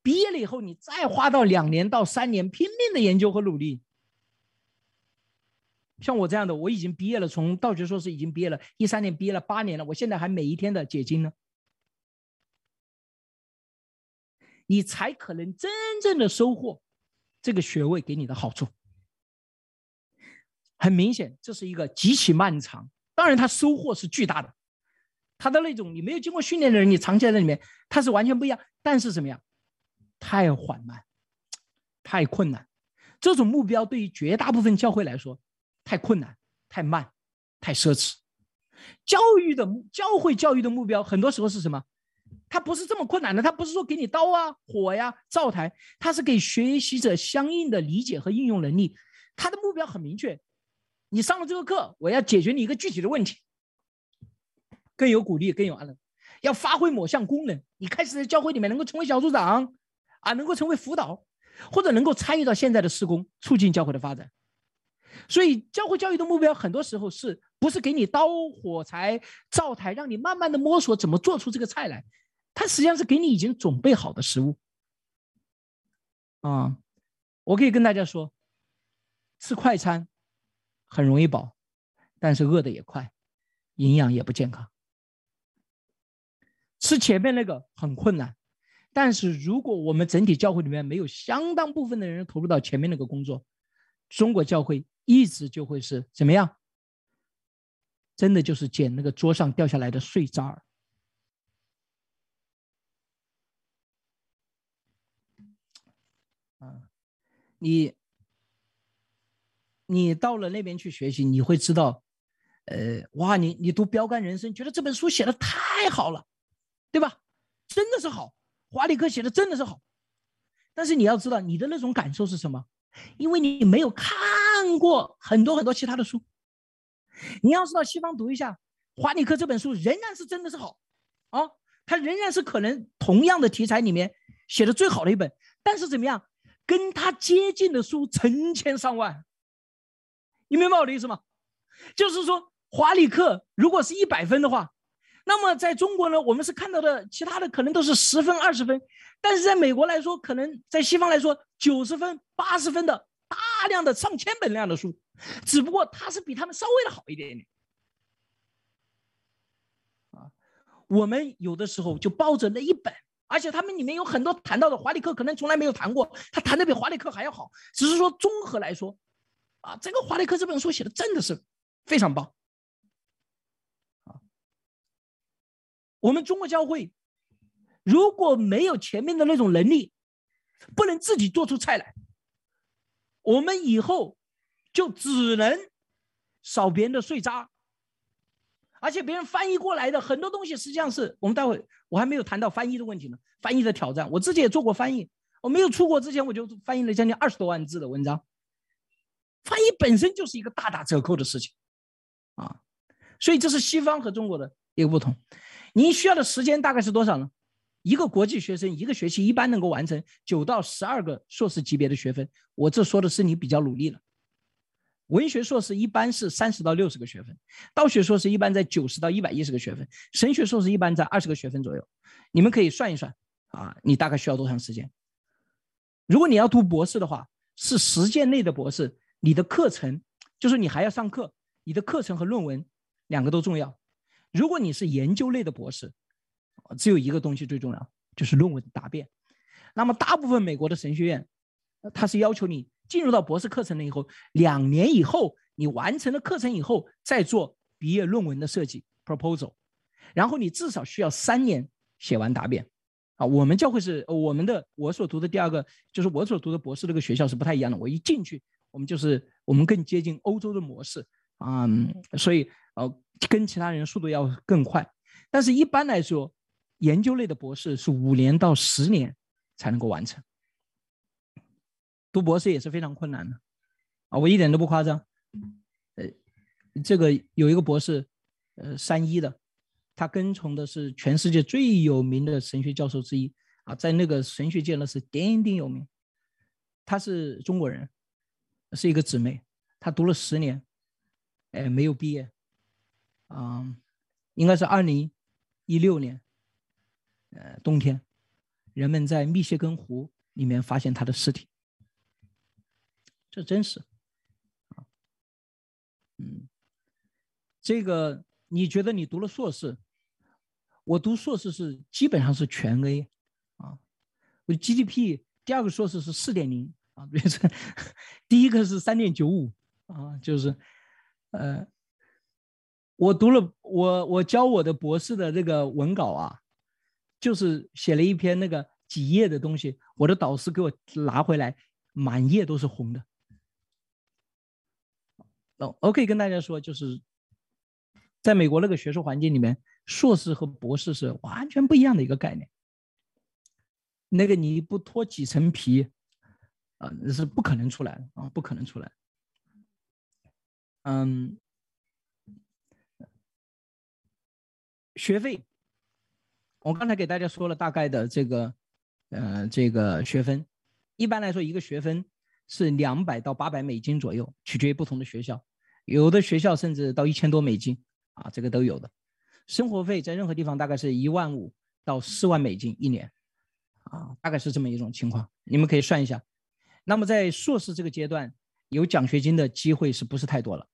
毕业了以后，你再花到两年到三年拼命的研究和努力。像我这样的，我已经毕业了，从道学硕士已经毕业了，一三年毕业了八年了，我现在还每一天的解经呢。你才可能真正的收获这个学位给你的好处。很明显，这是一个极其漫长，当然它收获是巨大的。他的那种你没有经过训练的人，你藏在那里面，他是完全不一样。但是怎么样？太缓慢，太困难。这种目标对于绝大部分教会来说，太困难、太慢、太奢侈。教育的教会教育的目标，很多时候是什么？它不是这么困难的，它不是说给你刀啊、火呀、灶台，它是给学习者相应的理解和应用能力。它的目标很明确，你上了这个课，我要解决你一个具体的问题。更有鼓励，更有安乐，要发挥某项功能。你开始在教会里面能够成为小组长，啊，能够成为辅导，或者能够参与到现在的施工，促进教会的发展。所以，教会教育的目标很多时候是不是给你刀、火柴、灶台，让你慢慢的摸索怎么做出这个菜来？它实际上是给你已经准备好的食物。啊，我可以跟大家说，吃快餐很容易饱，但是饿的也快，营养也不健康。吃前面那个很困难，但是如果我们整体教会里面没有相当部分的人投入到前面那个工作，中国教会一直就会是怎么样？真的就是捡那个桌上掉下来的碎渣儿。啊，你你到了那边去学习，你会知道，呃，哇，你你读《标杆人生》，觉得这本书写的太好了，对吧？真的是好，华里克写的真的是好。但是你要知道，你的那种感受是什么？因为你没有看看过很多很多其他的书。你要知道，西方读一下华里克这本书，仍然是真的是好啊，它仍然是可能同样的题材里面写的最好的一本。但是怎么样？跟他接近的书成千上万，你明白我的意思吗？就是说，华里克如果是一百分的话，那么在中国呢，我们是看到的其他的可能都是十分、二十分，但是在美国来说，可能在西方来说九十分、八十分的大量的上千本量的书，只不过他是比他们稍微的好一点点。啊，我们有的时候就抱着那一本。而且他们里面有很多谈到的华里克可能从来没有谈过，他谈的比华里克还要好。只是说综合来说，啊，这个华里克这本书写的真的是非常棒。啊，我们中国教会如果没有前面的那种能力，不能自己做出菜来，我们以后就只能扫别人的碎渣，而且别人翻译过来的很多东西，实际上是我们待会我还没有谈到翻译的问题呢。翻译的挑战，我自己也做过翻译。我没有出国之前，我就翻译了将近二十多万字的文章。翻译本身就是一个大打折扣的事情，啊，所以这是西方和中国的一个不同。您需要的时间大概是多少呢？一个国际学生一个学期一般能够完成九到十二个硕士级别的学分。我这说的是你比较努力了。文学硕士一般是三十到六十个学分，道学硕士一般在九十到一百一十个学分，神学硕士一般在二十个学分左右。你们可以算一算啊，你大概需要多长时间？如果你要读博士的话，是实践类的博士，你的课程就是你还要上课，你的课程和论文两个都重要。如果你是研究类的博士，只有一个东西最重要，就是论文答辩。那么大部分美国的神学院，它是要求你。进入到博士课程了以后，两年以后你完成了课程以后，再做毕业论文的设计 proposal，然后你至少需要三年写完答辩。啊，我们教会是我们的我所读的第二个，就是我所读的博士这个学校是不太一样的。我一进去，我们就是我们更接近欧洲的模式啊，所以呃跟其他人速度要更快。但是一般来说，研究类的博士是五年到十年才能够完成。读博士也是非常困难的，啊，我一点都不夸张。呃，这个有一个博士，呃，三一的，他跟从的是全世界最有名的神学教授之一，啊，在那个神学界呢是鼎鼎有名。他是中国人，是一个姊妹，她读了十年，哎，没有毕业，啊，应该是二零一六年，呃，冬天，人们在密歇根湖里面发现他的尸体。这真是，啊，嗯，这个你觉得你读了硕士，我读硕士是基本上是全 A，啊，我 GDP 第二个硕士是四点零啊，变成第一个是三点九五啊，就是，呃，我读了我我教我的博士的这个文稿啊，就是写了一篇那个几页的东西，我的导师给我拿回来，满页都是红的。我可以跟大家说，就是在美国那个学术环境里面，硕士和博士是完全不一样的一个概念。那个你不脱几层皮，啊，那是不可能出来的啊，不可能出来。嗯，学费，我刚才给大家说了大概的这个，呃，这个学分，一般来说一个学分是两百到八百美金左右，取决于不同的学校。有的学校甚至到一千多美金啊，这个都有的。生活费在任何地方大概是一万五到四万美金一年，啊，大概是这么一种情况。你们可以算一下。那么在硕士这个阶段，有奖学金的机会是不是太多了？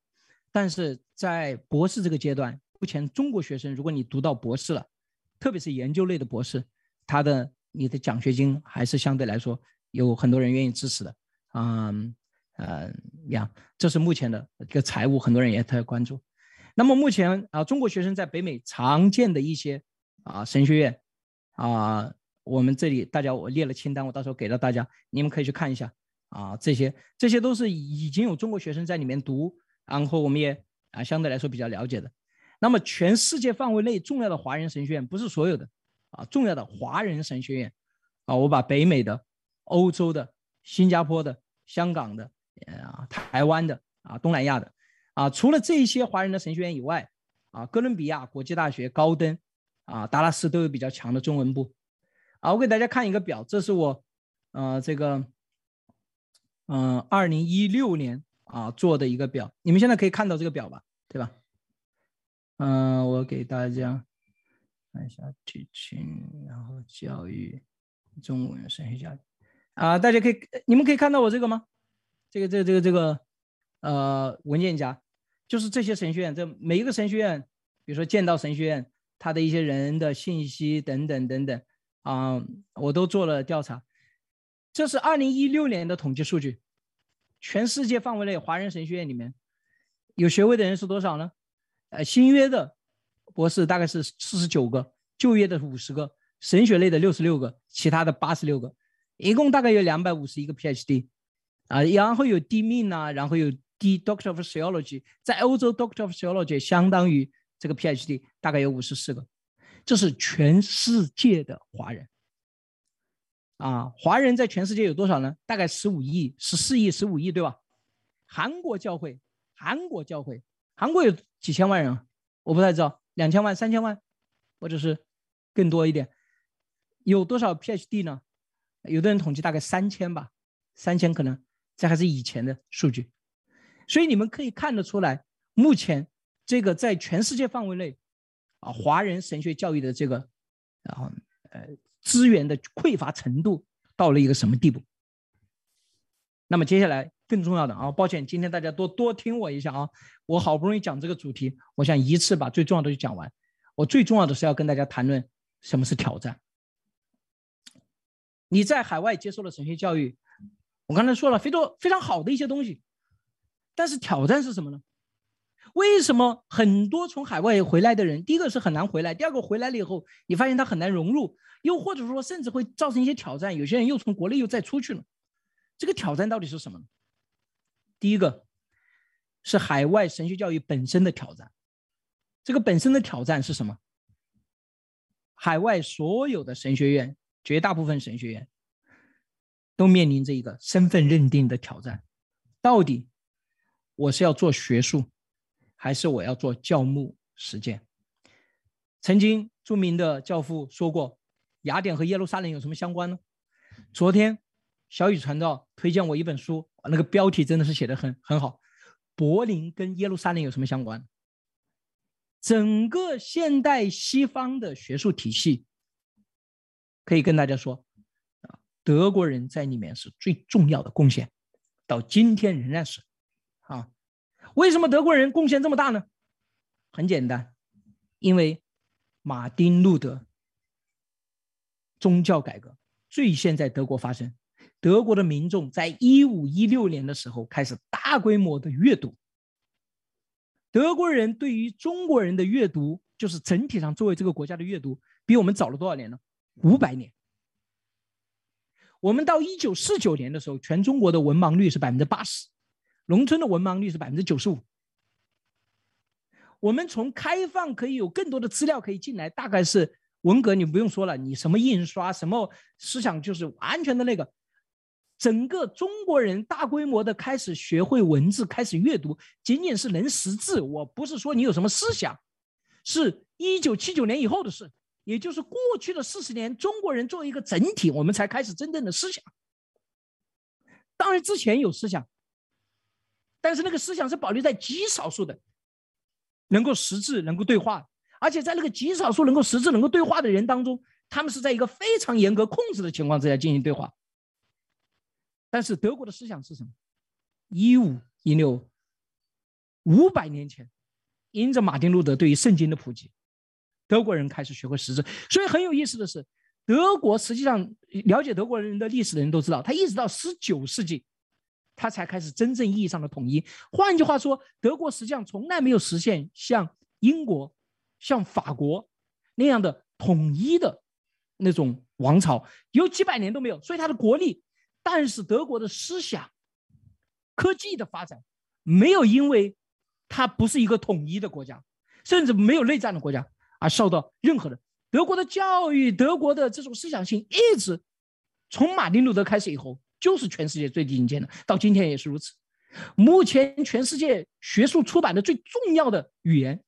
但是在博士这个阶段，目前中国学生如果你读到博士了，特别是研究类的博士，他的你的奖学金还是相对来说有很多人愿意支持的，嗯。呃，呀，这是目前的一个财务，很多人也特别关注。那么目前啊，中国学生在北美常见的一些啊神学院啊，我们这里大家我列了清单，我到时候给到大家，你们可以去看一下啊。这些这些都是已经有中国学生在里面读，然后我们也啊相对来说比较了解的。那么全世界范围内重要的华人神学院，不是所有的啊，重要的华人神学院啊，我把北美的、欧洲的、新加坡的、香港的。啊，台湾的啊，东南亚的啊，除了这些华人的神学院以外，啊，哥伦比亚国际大学、高登啊、达拉斯都有比较强的中文部。啊，我给大家看一个表，这是我呃这个嗯二零一六年啊做的一个表，你们现在可以看到这个表吧，对吧？嗯，我给大家看一下剧情然后教育中文神学教育啊，大家可以你们可以看到我这个吗？这个这个这个这个，呃，文件夹，就是这些神学院，这每一个神学院，比如说剑道神学院，它的一些人的信息等等等等，啊，我都做了调查。这是二零一六年的统计数据，全世界范围内华人神学院里面，有学位的人是多少呢？呃，新约的博士大概是四十九个，就业的五十个，神学类的六十六个，其他的八十六个，一共大概有两百五十一个 PhD。啊，然后有 D Min 啊，然后有 D Doctor of Theology，在欧洲 Doctor of Theology 相当于这个 PhD 大概有五十四个，这是全世界的华人。啊，华人在全世界有多少呢？大概十五亿、十四亿、十五亿，对吧？韩国教会，韩国教会，韩国有几千万人？我不太知道，两千万、三千万，或者是更多一点。有多少 PhD 呢？有的人统计大概三千吧，三千可能这还是以前的数据。所以你们可以看得出来，目前这个在全世界范围内，啊，华人神学教育的这个，然后呃。资源的匮乏程度到了一个什么地步？那么接下来更重要的啊，抱歉，今天大家多多听我一下啊，我好不容易讲这个主题，我想一次把最重要的就讲完。我最重要的是要跟大家谈论什么是挑战。你在海外接受了神学教育，我刚才说了非常非常好的一些东西，但是挑战是什么呢？为什么很多从海外回来的人，第一个是很难回来，第二个回来了以后，你发现他很难融入。又或者说，甚至会造成一些挑战。有些人又从国内又再出去了，这个挑战到底是什么？第一个是海外神学教育本身的挑战。这个本身的挑战是什么？海外所有的神学院，绝大部分神学院都面临着一个身份认定的挑战：到底我是要做学术，还是我要做教牧实践？曾经著名的教父说过。雅典和耶路撒冷有什么相关呢？昨天小雨传道推荐我一本书，那个标题真的是写的很很好。柏林跟耶路撒冷有什么相关？整个现代西方的学术体系，可以跟大家说，啊，德国人在里面是最重要的贡献，到今天仍然是。啊，为什么德国人贡献这么大呢？很简单，因为马丁路德。宗教改革最先在德国发生，德国的民众在一五一六年的时候开始大规模的阅读。德国人对于中国人的阅读，就是整体上作为这个国家的阅读，比我们早了多少年呢？五百年。我们到一九四九年的时候，全中国的文盲率是百分之八十，农村的文盲率是百分之九十五。我们从开放可以有更多的资料可以进来，大概是。文革你不用说了，你什么印刷什么思想就是完全的那个，整个中国人大规模的开始学会文字，开始阅读，仅仅是能识字。我不是说你有什么思想，是一九七九年以后的事，也就是过去的四十年，中国人作为一个整体，我们才开始真正的思想。当然之前有思想，但是那个思想是保留在极少数的，能够识字，能够对话。而且在那个极少数能够识字、能够对话的人当中，他们是在一个非常严格控制的情况之下进行对话。但是德国的思想是什么？一五一六，五百年前，因着马丁路德对于圣经的普及，德国人开始学会识字。所以很有意思的是，德国实际上了解德国人的历史的人都知道，他一直到十九世纪，他才开始真正意义上的统一。换句话说，德国实际上从来没有实现像英国。像法国那样的统一的那种王朝，有几百年都没有，所以它的国力。但是德国的思想、科技的发展，没有因为它不是一个统一的国家，甚至没有内战的国家而受到任何的。德国的教育、德国的这种思想性，一直从马丁路德开始以后，就是全世界最顶尖的，到今天也是如此。目前全世界学术出版的最重要的语言，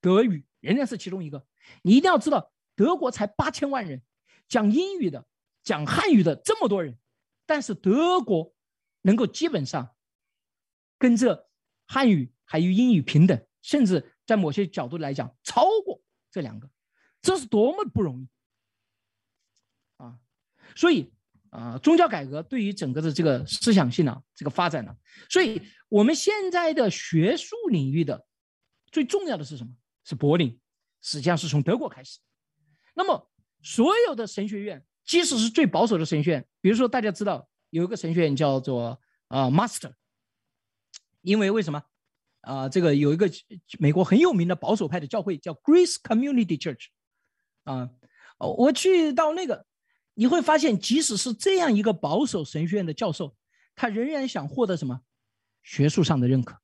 德语。仍然是其中一个。你一定要知道，德国才八千万人，讲英语的、讲汉语的这么多人，但是德国能够基本上跟这汉语还有英语平等，甚至在某些角度来讲超过这两个，这是多么不容易啊！所以啊，宗教改革对于整个的这个思想性呢，这个发展呢，所以我们现在的学术领域的最重要的是什么？是柏林，实际上是从德国开始。那么，所有的神学院，即使是最保守的神学院，比如说大家知道有一个神学院叫做啊 Master，因为为什么啊？这个有一个美国很有名的保守派的教会叫 Grace Community Church 啊。我去到那个，你会发现，即使是这样一个保守神学院的教授，他仍然想获得什么学术上的认可。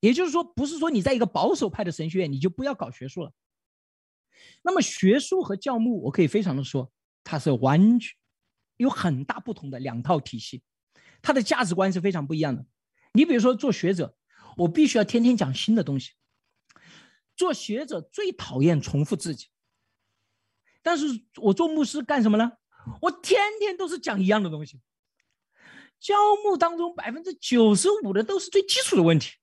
也就是说，不是说你在一个保守派的神学院，你就不要搞学术了。那么学术和教牧，我可以非常的说，它是完全有很大不同的两套体系，它的价值观是非常不一样的。你比如说做学者，我必须要天天讲新的东西。做学者最讨厌重复自己，但是我做牧师干什么呢？我天天都是讲一样的东西。教牧当中百分之九十五的都是最基础的问题，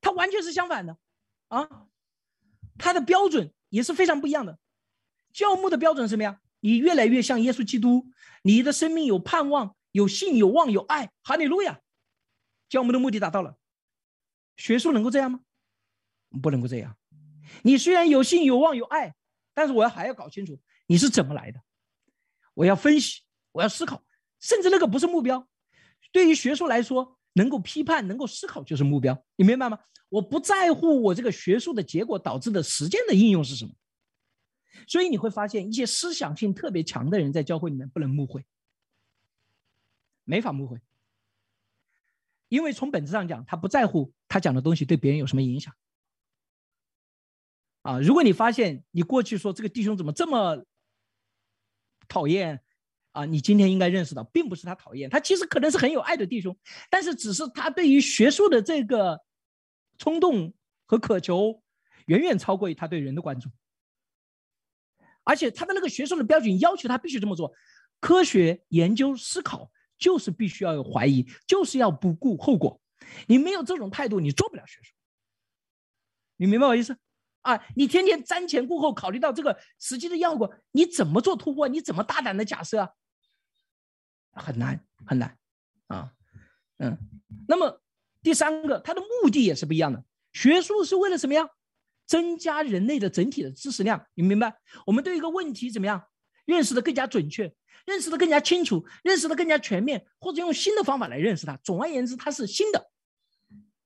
它完全是相反的啊。它的标准也是非常不一样的。教牧的标准是什么呀？你越来越像耶稣基督，你的生命有盼望、有信、有望、有爱。哈利路亚！教牧的目的达到了。学术能够这样吗？不能够这样。你虽然有信、有望、有爱，但是我要还要搞清楚你是怎么来的。我要分析，我要思考，甚至那个不是目标。对于学术来说，能够批判、能够思考就是目标。你明白吗？我不在乎我这个学术的结果导致的实践的应用是什么。所以你会发现，一些思想性特别强的人在教会里面不能误会，没法误会，因为从本质上讲，他不在乎他讲的东西对别人有什么影响。啊，如果你发现你过去说这个弟兄怎么这么讨厌，啊，你今天应该认识到，并不是他讨厌，他其实可能是很有爱的弟兄，但是只是他对于学术的这个冲动和渴求，远远超过于他对人的关注，而且他的那个学术的标准要求他必须这么做，科学研究思考就是必须要有怀疑，就是要不顾后果，你没有这种态度，你做不了学术，你明白我意思？啊，你天天瞻前顾后，考虑到这个实际的效果，你怎么做突破？你怎么大胆的假设啊？很难很难啊，嗯。那么第三个，它的目的也是不一样的。学术是为了什么呀？增加人类的整体的知识量，你明白？我们对一个问题怎么样认识的更加准确，认识的更加清楚，认识的更加全面，或者用新的方法来认识它。总而言之，它是新的。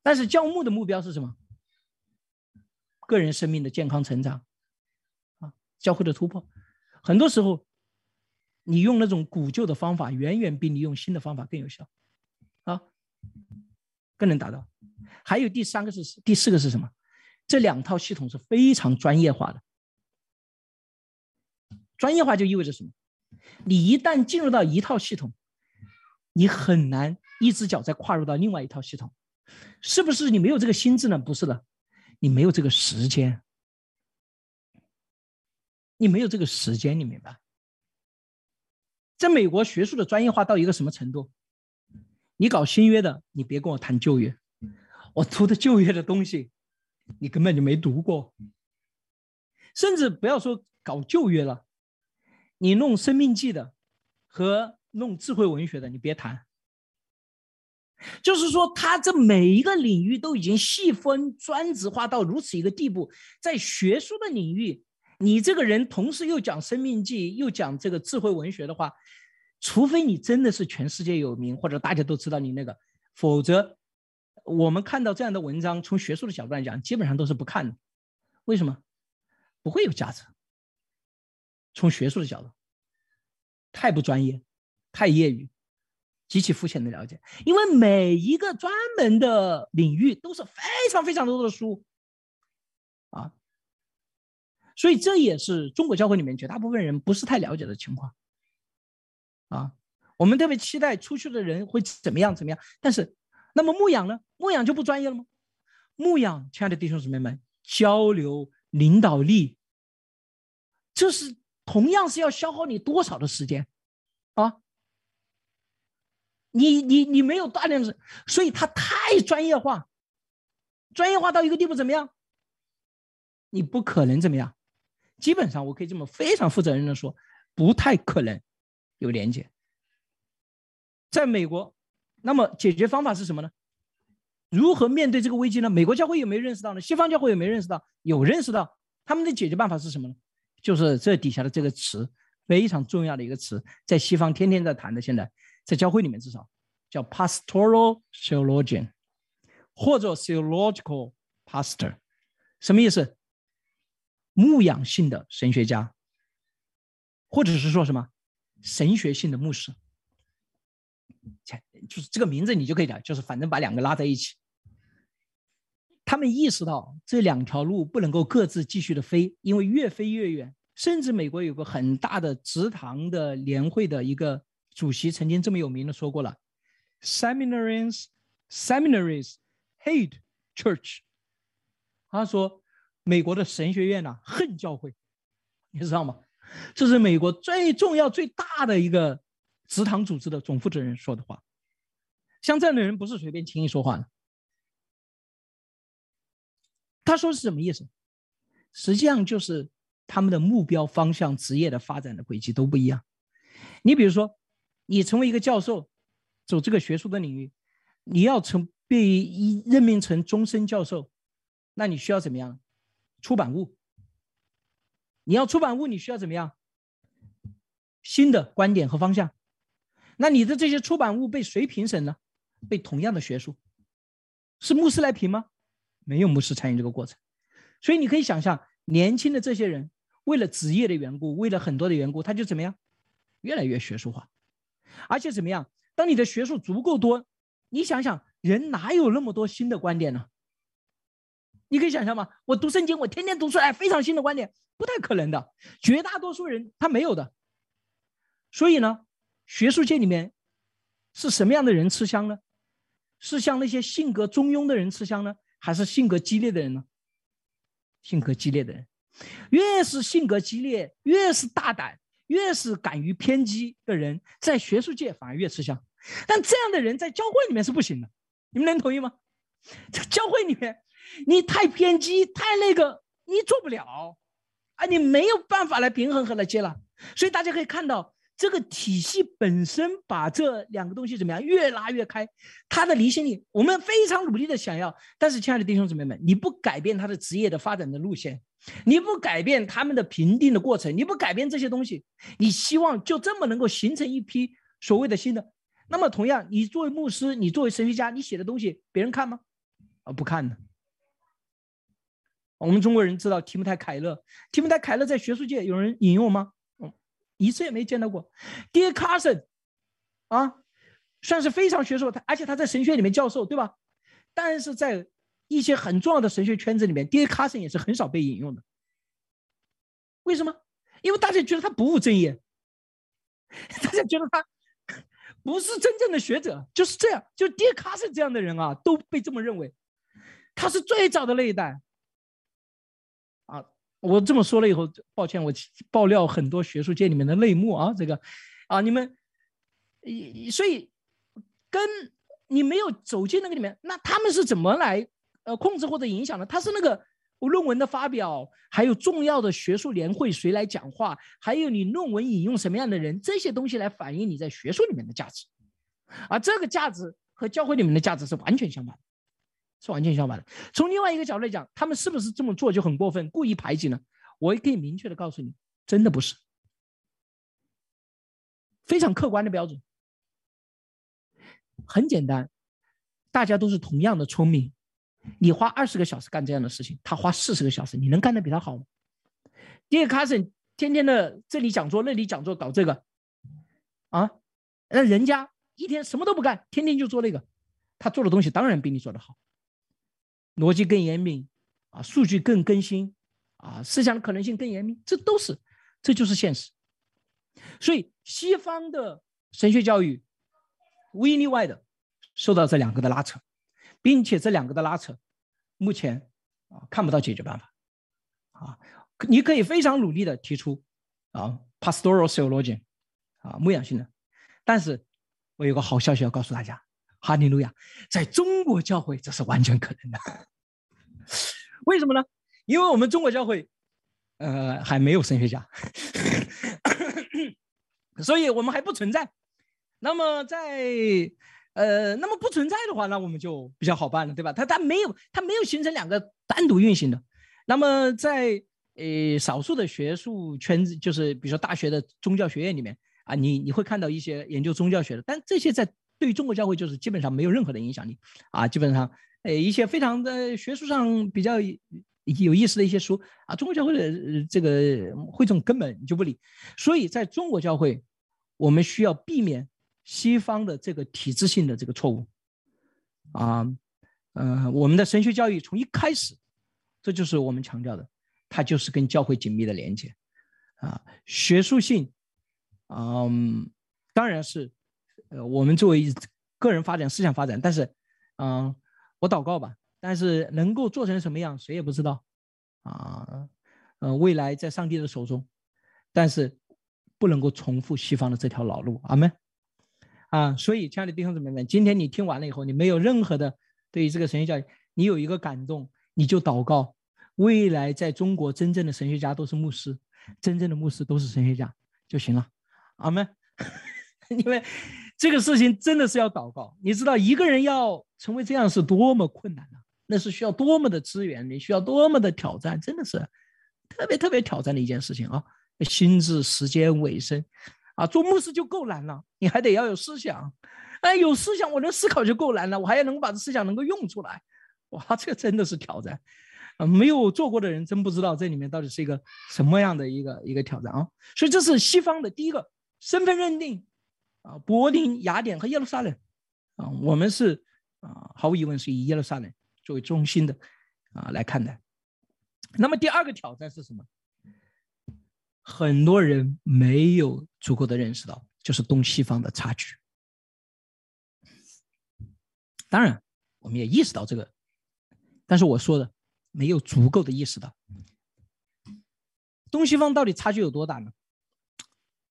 但是教牧的目标是什么？个人生命的健康成长，啊，教会的突破，很多时候，你用那种古旧的方法，远远比你用新的方法更有效，啊，更能达到。还有第三个是第四个是什么？这两套系统是非常专业化的。专业化就意味着什么？你一旦进入到一套系统，你很难一只脚再跨入到另外一套系统，是不是？你没有这个心智呢？不是的。你没有这个时间，你没有这个时间，你明白？在美国，学术的专业化到一个什么程度？你搞新约的，你别跟我谈旧约，我读的旧约的东西，你根本就没读过。甚至不要说搞旧约了，你弄生命记的和弄智慧文学的，你别谈。就是说，他这每一个领域都已经细分专职化到如此一个地步，在学术的领域，你这个人同时又讲生命记，又讲这个智慧文学的话，除非你真的是全世界有名，或者大家都知道你那个，否则，我们看到这样的文章，从学术的角度来讲，基本上都是不看的。为什么？不会有价值。从学术的角度，太不专业，太业余。极其肤浅的了解，因为每一个专门的领域都是非常非常多的书，啊，所以这也是中国教会里面绝大部分人不是太了解的情况，啊，我们特别期待出去的人会怎么样怎么样，但是那么牧养呢？牧养就不专业了吗？牧养，亲爱的弟兄姊妹们，交流领导力，这是同样是要消耗你多少的时间，啊？你你你没有大量的，所以他太专业化，专业化到一个地步怎么样？你不可能怎么样？基本上我可以这么非常负责任的说，不太可能有连接。在美国，那么解决方法是什么呢？如何面对这个危机呢？美国教会有没有认识到呢？西方教会有没有认识到？有认识到，他们的解决办法是什么呢？就是这底下的这个词非常重要的一个词，在西方天天在谈的，现在。在教会里面，至少叫 pastoral theologian，或者 theological pastor，什么意思？牧养性的神学家，或者是说什么神学性的牧师，就是这个名字你就可以讲，就是反正把两个拉在一起他们意识到这两条路不能够各自继续的飞，因为越飞越远。甚至美国有个很大的职堂的联会的一个主席曾经这么有名的说过了：“Seminaries, seminaries hate church。”他说，美国的神学院呐恨教会，你知道吗？这是美国最重要、最大的一个职堂组织的总负责人说的话。像这样的人不是随便轻易说话的。他说是什么意思？实际上就是他们的目标方向、职业的发展的轨迹都不一样。你比如说，你成为一个教授，走这个学术的领域，你要成被一任命成终身教授，那你需要怎么样？出版物。你要出版物，你需要怎么样？新的观点和方向。那你的这些出版物被谁评审呢？被同样的学术，是牧师来评吗？没有牧师参与这个过程，所以你可以想象，年轻的这些人为了职业的缘故，为了很多的缘故，他就怎么样，越来越学术化，而且怎么样？当你的学术足够多，你想想，人哪有那么多新的观点呢？你可以想象吗？我读圣经，我天天读出来非常新的观点，不太可能的。绝大多数人他没有的。所以呢，学术界里面是什么样的人吃香呢？是像那些性格中庸的人吃香呢？还是性格激烈的人呢？性格激烈的人，越是性格激烈，越是大胆，越是敢于偏激的人，在学术界反而越吃香。但这样的人在教会里面是不行的，你们能同意吗？在 教会里面，你太偏激，太那个，你做不了，啊，你没有办法来平衡和来接纳。所以大家可以看到。这个体系本身把这两个东西怎么样越拉越开，它的离心力我们非常努力的想要，但是亲爱的弟兄姊妹们，你不改变他的职业的发展的路线，你不改变他们的评定的过程，你不改变这些东西，你希望就这么能够形成一批所谓的新的？那么同样，你作为牧师，你作为神学家，你写的东西别人看吗？啊，不看的。我们中国人知道提姆泰凯勒，提姆泰凯勒在学术界有人引用吗？嗯一次也没见到过，Dear Carson，啊，算是非常学术，他而且他在神学里面教授，对吧？但是在一些很重要的神学圈子里面，Dear Carson 也是很少被引用的。为什么？因为大家觉得他不务正业，大家觉得他不是真正的学者，就是这样。就 Dear Carson 这样的人啊，都被这么认为，他是最早的那一代。我这么说了以后，抱歉，我爆料很多学术界里面的内幕啊，这个，啊，你们，所以跟你没有走进那个里面，那他们是怎么来呃控制或者影响的？他是那个论文的发表，还有重要的学术年会谁来讲话，还有你论文引用什么样的人，这些东西来反映你在学术里面的价值，而这个价值和教会里面的价值是完全相反的。是完全相反的。从另外一个角度来讲，他们是不是这么做就很过分，故意排挤呢？我也可以明确的告诉你，真的不是。非常客观的标准，很简单，大家都是同样的聪明。你花二十个小时干这样的事情，他花四十个小时，你能干得比他好吗？第二，卡森天天的这里讲座那里讲座搞这个，啊，那人家一天什么都不干，天天就做那个，他做的东西当然比你做的好。逻辑更严密，啊，数据更更新，啊，思想的可能性更严密，这都是，这就是现实。所以西方的神学教育无一例外的受到这两个的拉扯，并且这两个的拉扯，目前啊看不到解决办法。啊，你可以非常努力的提出啊，pastoral theology，啊，牧养性的，但是我有个好消息要告诉大家。哈利路亚，在中国教会这是完全可能的。为什么呢？因为我们中国教会，呃，还没有神学家，所以我们还不存在。那么在呃，那么不存在的话，那我们就比较好办了，对吧？它它没有，它没有形成两个单独运行的。那么在呃少数的学术圈子，就是比如说大学的宗教学院里面啊，你你会看到一些研究宗教学的，但这些在。对于中国教会就是基本上没有任何的影响力。啊，基本上，呃，一些非常的学术上比较有意思的一些书啊，中国教会的这个会众根本就不理。所以在中国教会，我们需要避免西方的这个体制性的这个错误。啊，呃，我们的神学教育从一开始，这就是我们强调的，它就是跟教会紧密的连接，啊，学术性，嗯，当然是，呃，我们作为个人发展、思想发展，但是，嗯，我祷告吧，但是能够做成什么样，谁也不知道，啊，呃，未来在上帝的手中，但是不能够重复西方的这条老路，阿门，啊，所以亲爱的弟兄姊妹们，今天你听完了以后，你没有任何的。对于这个神学教育，你有一个感动，你就祷告，未来在中国真正的神学家都是牧师，真正的牧师都是神学家就行了，阿门。因为这个事情真的是要祷告，你知道一个人要成为这样是多么困难啊，那是需要多么的资源，你需要多么的挑战，真的是特别特别挑战的一件事情啊，心智、时间、尾声，啊，做牧师就够难了，你还得要有思想。哎，有思想，我能思考就够难了，我还要能够把这思想能够用出来，哇，这个真的是挑战，啊，没有做过的人真不知道这里面到底是一个什么样的一个一个挑战啊。所以这是西方的第一个身份认定，啊，柏林、雅典和耶路撒冷，啊，我们是啊，毫无疑问是以耶路撒冷作为中心的啊来看待。那么第二个挑战是什么？很多人没有足够的认识到，就是东西方的差距。当然，我们也意识到这个，但是我说的没有足够的意识到，东西方到底差距有多大呢？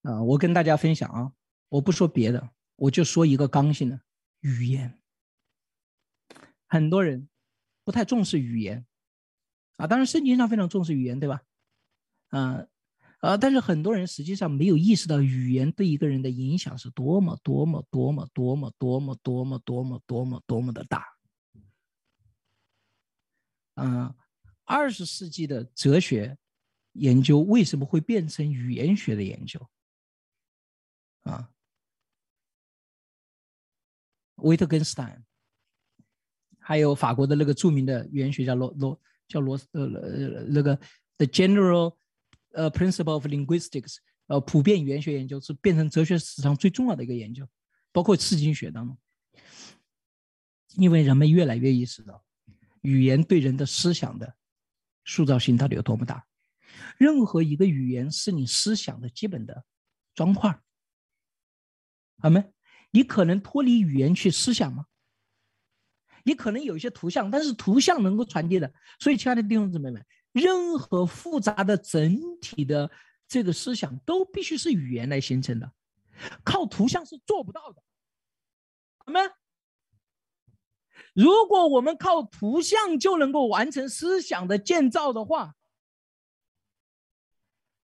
啊，我跟大家分享啊，我不说别的，我就说一个刚性的语言。很多人不太重视语言，啊，当然圣经上非常重视语言，对吧？啊。啊！但是很多人实际上没有意识到语言对一个人的影响是多么多么多么多么多么多么多么多么多么的大。嗯，二十世纪的哲学研究为什么会变成语言学的研究？啊，维特根斯坦，还有法国的那个著名的语言学家罗罗叫罗呃呃那个 The General。呃，principle of linguistics，呃，普遍语言学研究是变成哲学史上最重要的一个研究，包括刺经学当中，因为人们越来越意识到，语言对人的思想的塑造性到底有多么大。任何一个语言是你思想的基本的砖块，好没？你可能脱离语言去思想吗？你可能有一些图像，但是图像能够传递的。所以，亲爱的弟兄姊妹们。任何复杂的整体的这个思想都必须是语言来形成的，靠图像是做不到的。我们如果我们靠图像就能够完成思想的建造的话，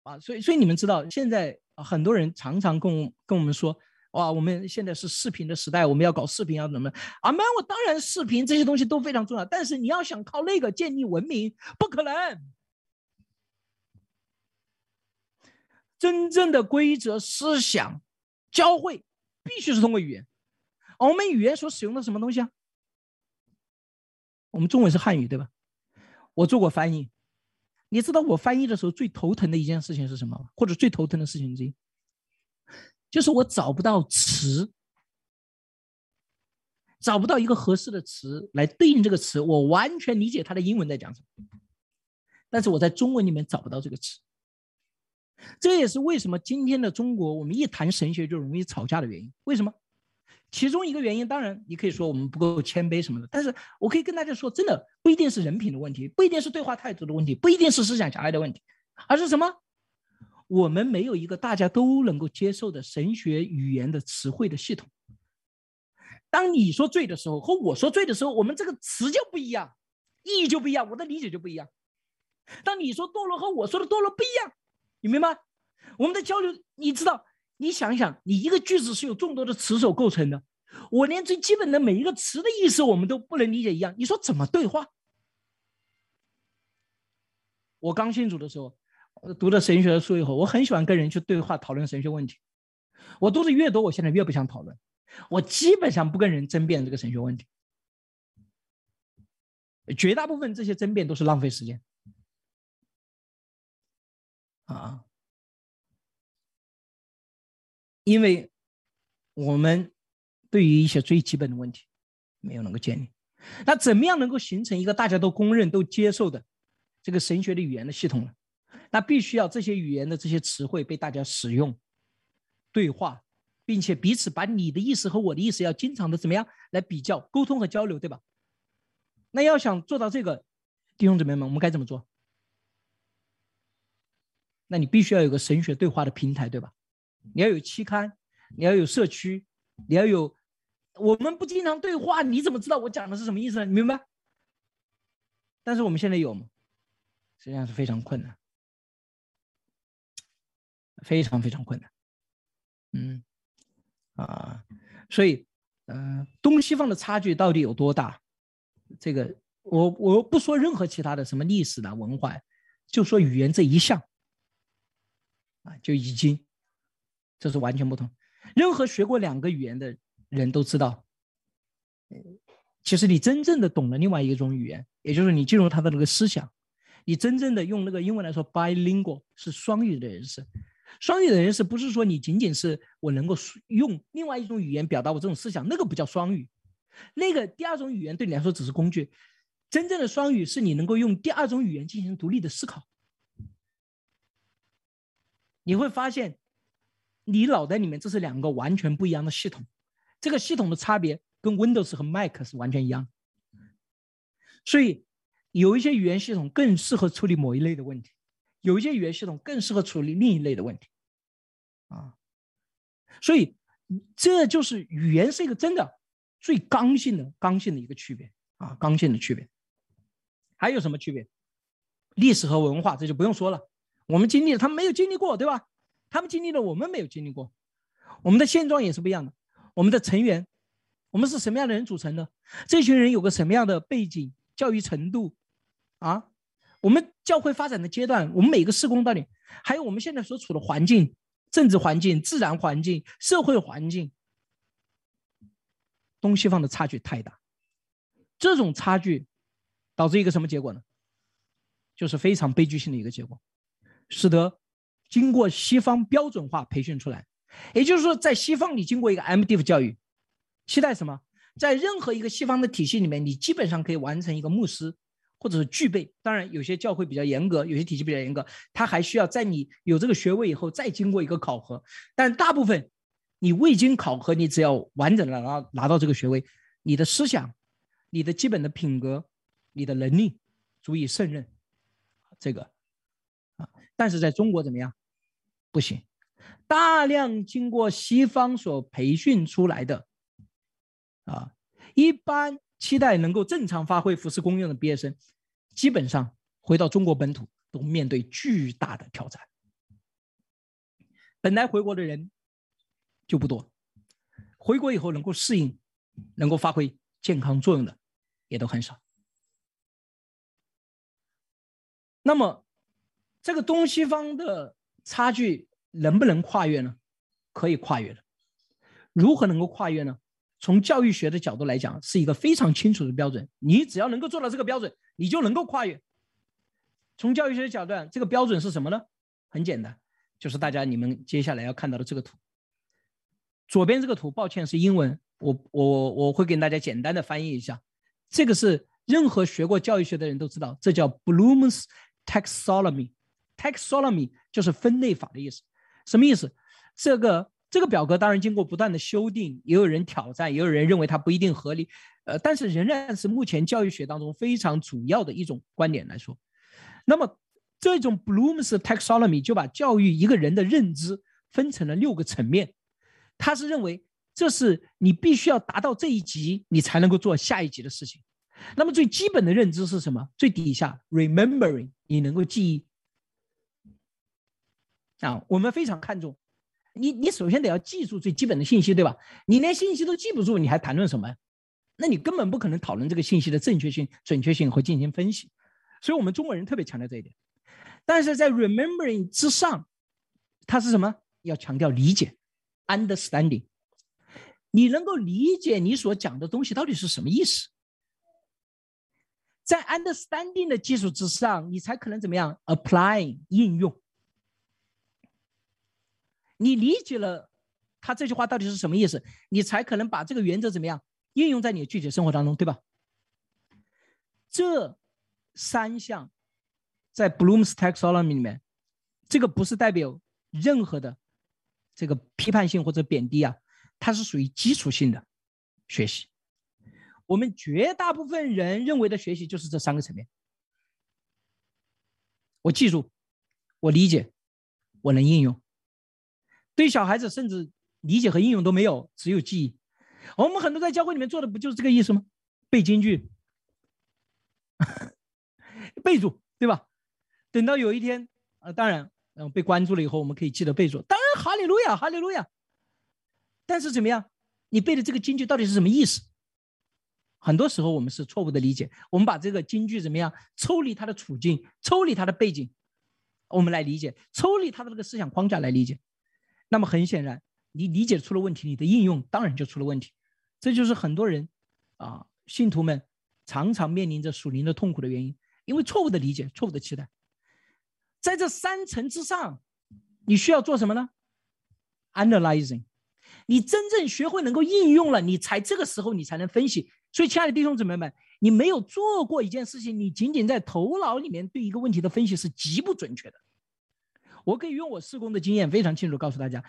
啊，所以所以你们知道，现在很多人常常跟跟我们说。哇，我们现在是视频的时代，我们要搞视频要怎么？啊，那我当然视频这些东西都非常重要，但是你要想靠那个建立文明，不可能。真正的规则、思想、教会必须是通过语言。我们语言所使用的什么东西啊？我们中文是汉语，对吧？我做过翻译，你知道我翻译的时候最头疼的一件事情是什么？或者最头疼的事情之一？就是我找不到词，找不到一个合适的词来对应这个词，我完全理解它的英文在讲什么，但是我在中文里面找不到这个词。这也是为什么今天的中国，我们一谈神学就容易吵架的原因。为什么？其中一个原因，当然你可以说我们不够谦卑什么的，但是我可以跟大家说，真的不一定是人品的问题，不一定是对话态度的问题，不一定是思想狭隘的问题，而是什么？我们没有一个大家都能够接受的神学语言的词汇的系统。当你说罪的时候，和我说罪的时候，我们这个词就不一样，意义就不一样，我的理解就不一样。当你说堕落和我说的堕落不一样，你明白？我们的交流，你知道？你想想，你一个句子是由众多的词所构成的，我连最基本的每一个词的意思我们都不能理解一样，你说怎么对话？我刚信主的时候。读了神学的书以后，我很喜欢跟人去对话讨论神学问题。我读的越多，我现在越不想讨论。我基本上不跟人争辩这个神学问题，绝大部分这些争辩都是浪费时间。啊，因为我们对于一些最基本的问题没有能够建立，那怎么样能够形成一个大家都公认、都接受的这个神学的语言的系统呢？那必须要这些语言的这些词汇被大家使用、对话，并且彼此把你的意思和我的意思要经常的怎么样来比较、沟通和交流，对吧？那要想做到这个，弟兄姊妹们，我们该怎么做？那你必须要有个神学对话的平台，对吧？你要有期刊，你要有社区，你要有。我们不经常对话，你怎么知道我讲的是什么意思呢？你明白？但是我们现在有吗？实际上是非常困难，非常非常困难。嗯，啊，所以，嗯，东西方的差距到底有多大？这个，我我不说任何其他的什么历史的文化，就说语言这一项，啊，就已经，这是完全不同。任何学过两个语言的。人都知道，其实你真正的懂了另外一种语言，也就是你进入他的那个思想，你真正的用那个英文来说，bilingual 是双语的人士。双语的人士不是说你仅仅是我能够用另外一种语言表达我这种思想，那个不叫双语，那个第二种语言对你来说只是工具。真正的双语是你能够用第二种语言进行独立的思考。你会发现，你脑袋里面这是两个完全不一样的系统。这个系统的差别跟 Windows 和 Mac 是完全一样，所以有一些语言系统更适合处理某一类的问题，有一些语言系统更适合处理另一类的问题，啊，所以这就是语言是一个真的最刚性的刚性的一个区别啊，刚性的区别。还有什么区别？历史和文化这就不用说了，我们经历了，他们没有经历过，对吧？他们经历了，我们没有经历过，我们的现状也是不一样的。我们的成员，我们是什么样的人组成的？这群人有个什么样的背景、教育程度？啊，我们教会发展的阶段，我们每个施工到底，还有我们现在所处的环境、政治环境、自然环境、社会环境，东西方的差距太大。这种差距导致一个什么结果呢？就是非常悲剧性的一个结果，使得经过西方标准化培训出来。也就是说，在西方，你经过一个 MDiv 教育，期待什么？在任何一个西方的体系里面，你基本上可以完成一个牧师，或者是具备。当然，有些教会比较严格，有些体系比较严格，他还需要在你有这个学位以后再经过一个考核。但大部分，你未经考核，你只要完整的拿拿到这个学位，你的思想、你的基本的品格、你的能力足以胜任这个啊。但是在中国怎么样？不行。大量经过西方所培训出来的，啊，一般期待能够正常发挥服饰功用的毕业生，基本上回到中国本土都面对巨大的挑战。本来回国的人就不多，回国以后能够适应、能够发挥健康作用的也都很少。那么，这个东西方的差距。能不能跨越呢？可以跨越的。如何能够跨越呢？从教育学的角度来讲，是一个非常清楚的标准。你只要能够做到这个标准，你就能够跨越。从教育学的角度，这个标准是什么呢？很简单，就是大家你们接下来要看到的这个图。左边这个图，抱歉是英文，我我我会给大家简单的翻译一下。这个是任何学过教育学的人都知道，这叫 Bloom's taxonomy。taxonomy 就是分类法的意思。什么意思？这个这个表格当然经过不断的修订，也有人挑战，也有人认为它不一定合理，呃，但是仍然是目前教育学当中非常主要的一种观点来说。那么这种 Bloom's taxonomy 就把教育一个人的认知分成了六个层面，他是认为这是你必须要达到这一级，你才能够做下一级的事情。那么最基本的认知是什么？最底下 remembering 你能够记忆。啊，我们非常看重你。你首先得要记住最基本的信息，对吧？你连信息都记不住，你还谈论什么？那你根本不可能讨论这个信息的正确性、准确性和进行分析。所以，我们中国人特别强调这一点。但是在 remembering 之上，它是什么？要强调理解，understanding。你能够理解你所讲的东西到底是什么意思？在 understanding 的基础之上，你才可能怎么样 apply 应用。你理解了他这句话到底是什么意思，你才可能把这个原则怎么样应用在你的具体生活当中，对吧？这三项在 Bloom's taxonomy 里面，这个不是代表任何的这个批判性或者贬低啊，它是属于基础性的学习。我们绝大部分人认为的学习就是这三个层面。我记住，我理解，我能应用。对小孩子，甚至理解和应用都没有，只有记忆。我们很多在教会里面做的不就是这个意思吗？背京剧，背住，对吧？等到有一天，啊，当然，嗯，被关注了以后，我们可以记得背住。当然，哈利路亚，哈利路亚。但是怎么样？你背的这个京剧到底是什么意思？很多时候我们是错误的理解。我们把这个京剧怎么样抽离它的处境，抽离它的背景，我们来理解，抽离它的这个思想框架来理解。那么很显然，你理解出了问题，你的应用当然就出了问题。这就是很多人啊，信徒们常常面临着属灵的痛苦的原因，因为错误的理解、错误的期待。在这三层之上，你需要做什么呢？Analyzing，你真正学会能够应用了，你才这个时候你才能分析。所以，亲爱的弟兄姊妹们，你没有做过一件事情，你仅仅在头脑里面对一个问题的分析是极不准确的。我可以用我施工的经验非常清楚告诉大家，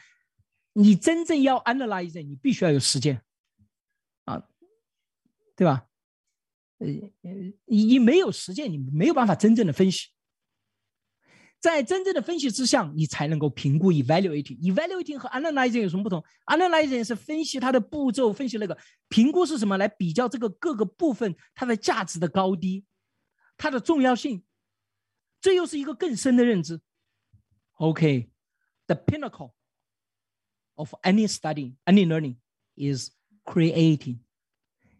你真正要 analyze，你必须要有实践，啊，对吧？呃呃，你你没有实践，你没有办法真正的分析。在真正的分析之下，你才能够评估 evaluating。evaluating 和 analyzing 有什么不同？analyzing 是分析它的步骤，分析那个；评估是什么？来比较这个各个部分它的价值的高低，它的重要性。这又是一个更深的认知。OK，the pinnacle of any study, any learning is creating。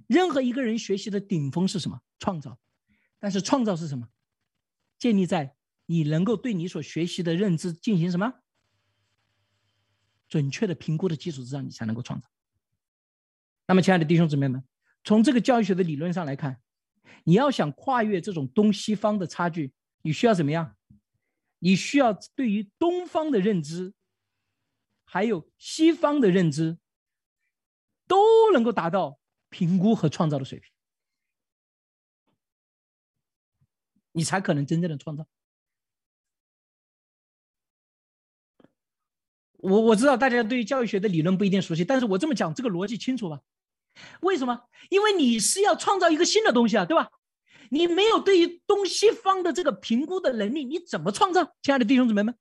任何一个人学习的顶峰是什么？创造。但是创造是什么？建立在。你能够对你所学习的认知进行什么准确的评估的基础之上，你才能够创造。那么，亲爱的弟兄姊妹们，从这个教育学的理论上来看，你要想跨越这种东西方的差距，你需要怎么样？你需要对于东方的认知，还有西方的认知，都能够达到评估和创造的水平，你才可能真正的创造。我我知道大家对教育学的理论不一定熟悉，但是我这么讲，这个逻辑清楚吧？为什么？因为你是要创造一个新的东西啊，对吧？你没有对于东西方的这个评估的能力，你怎么创造？亲爱的弟兄姊妹们，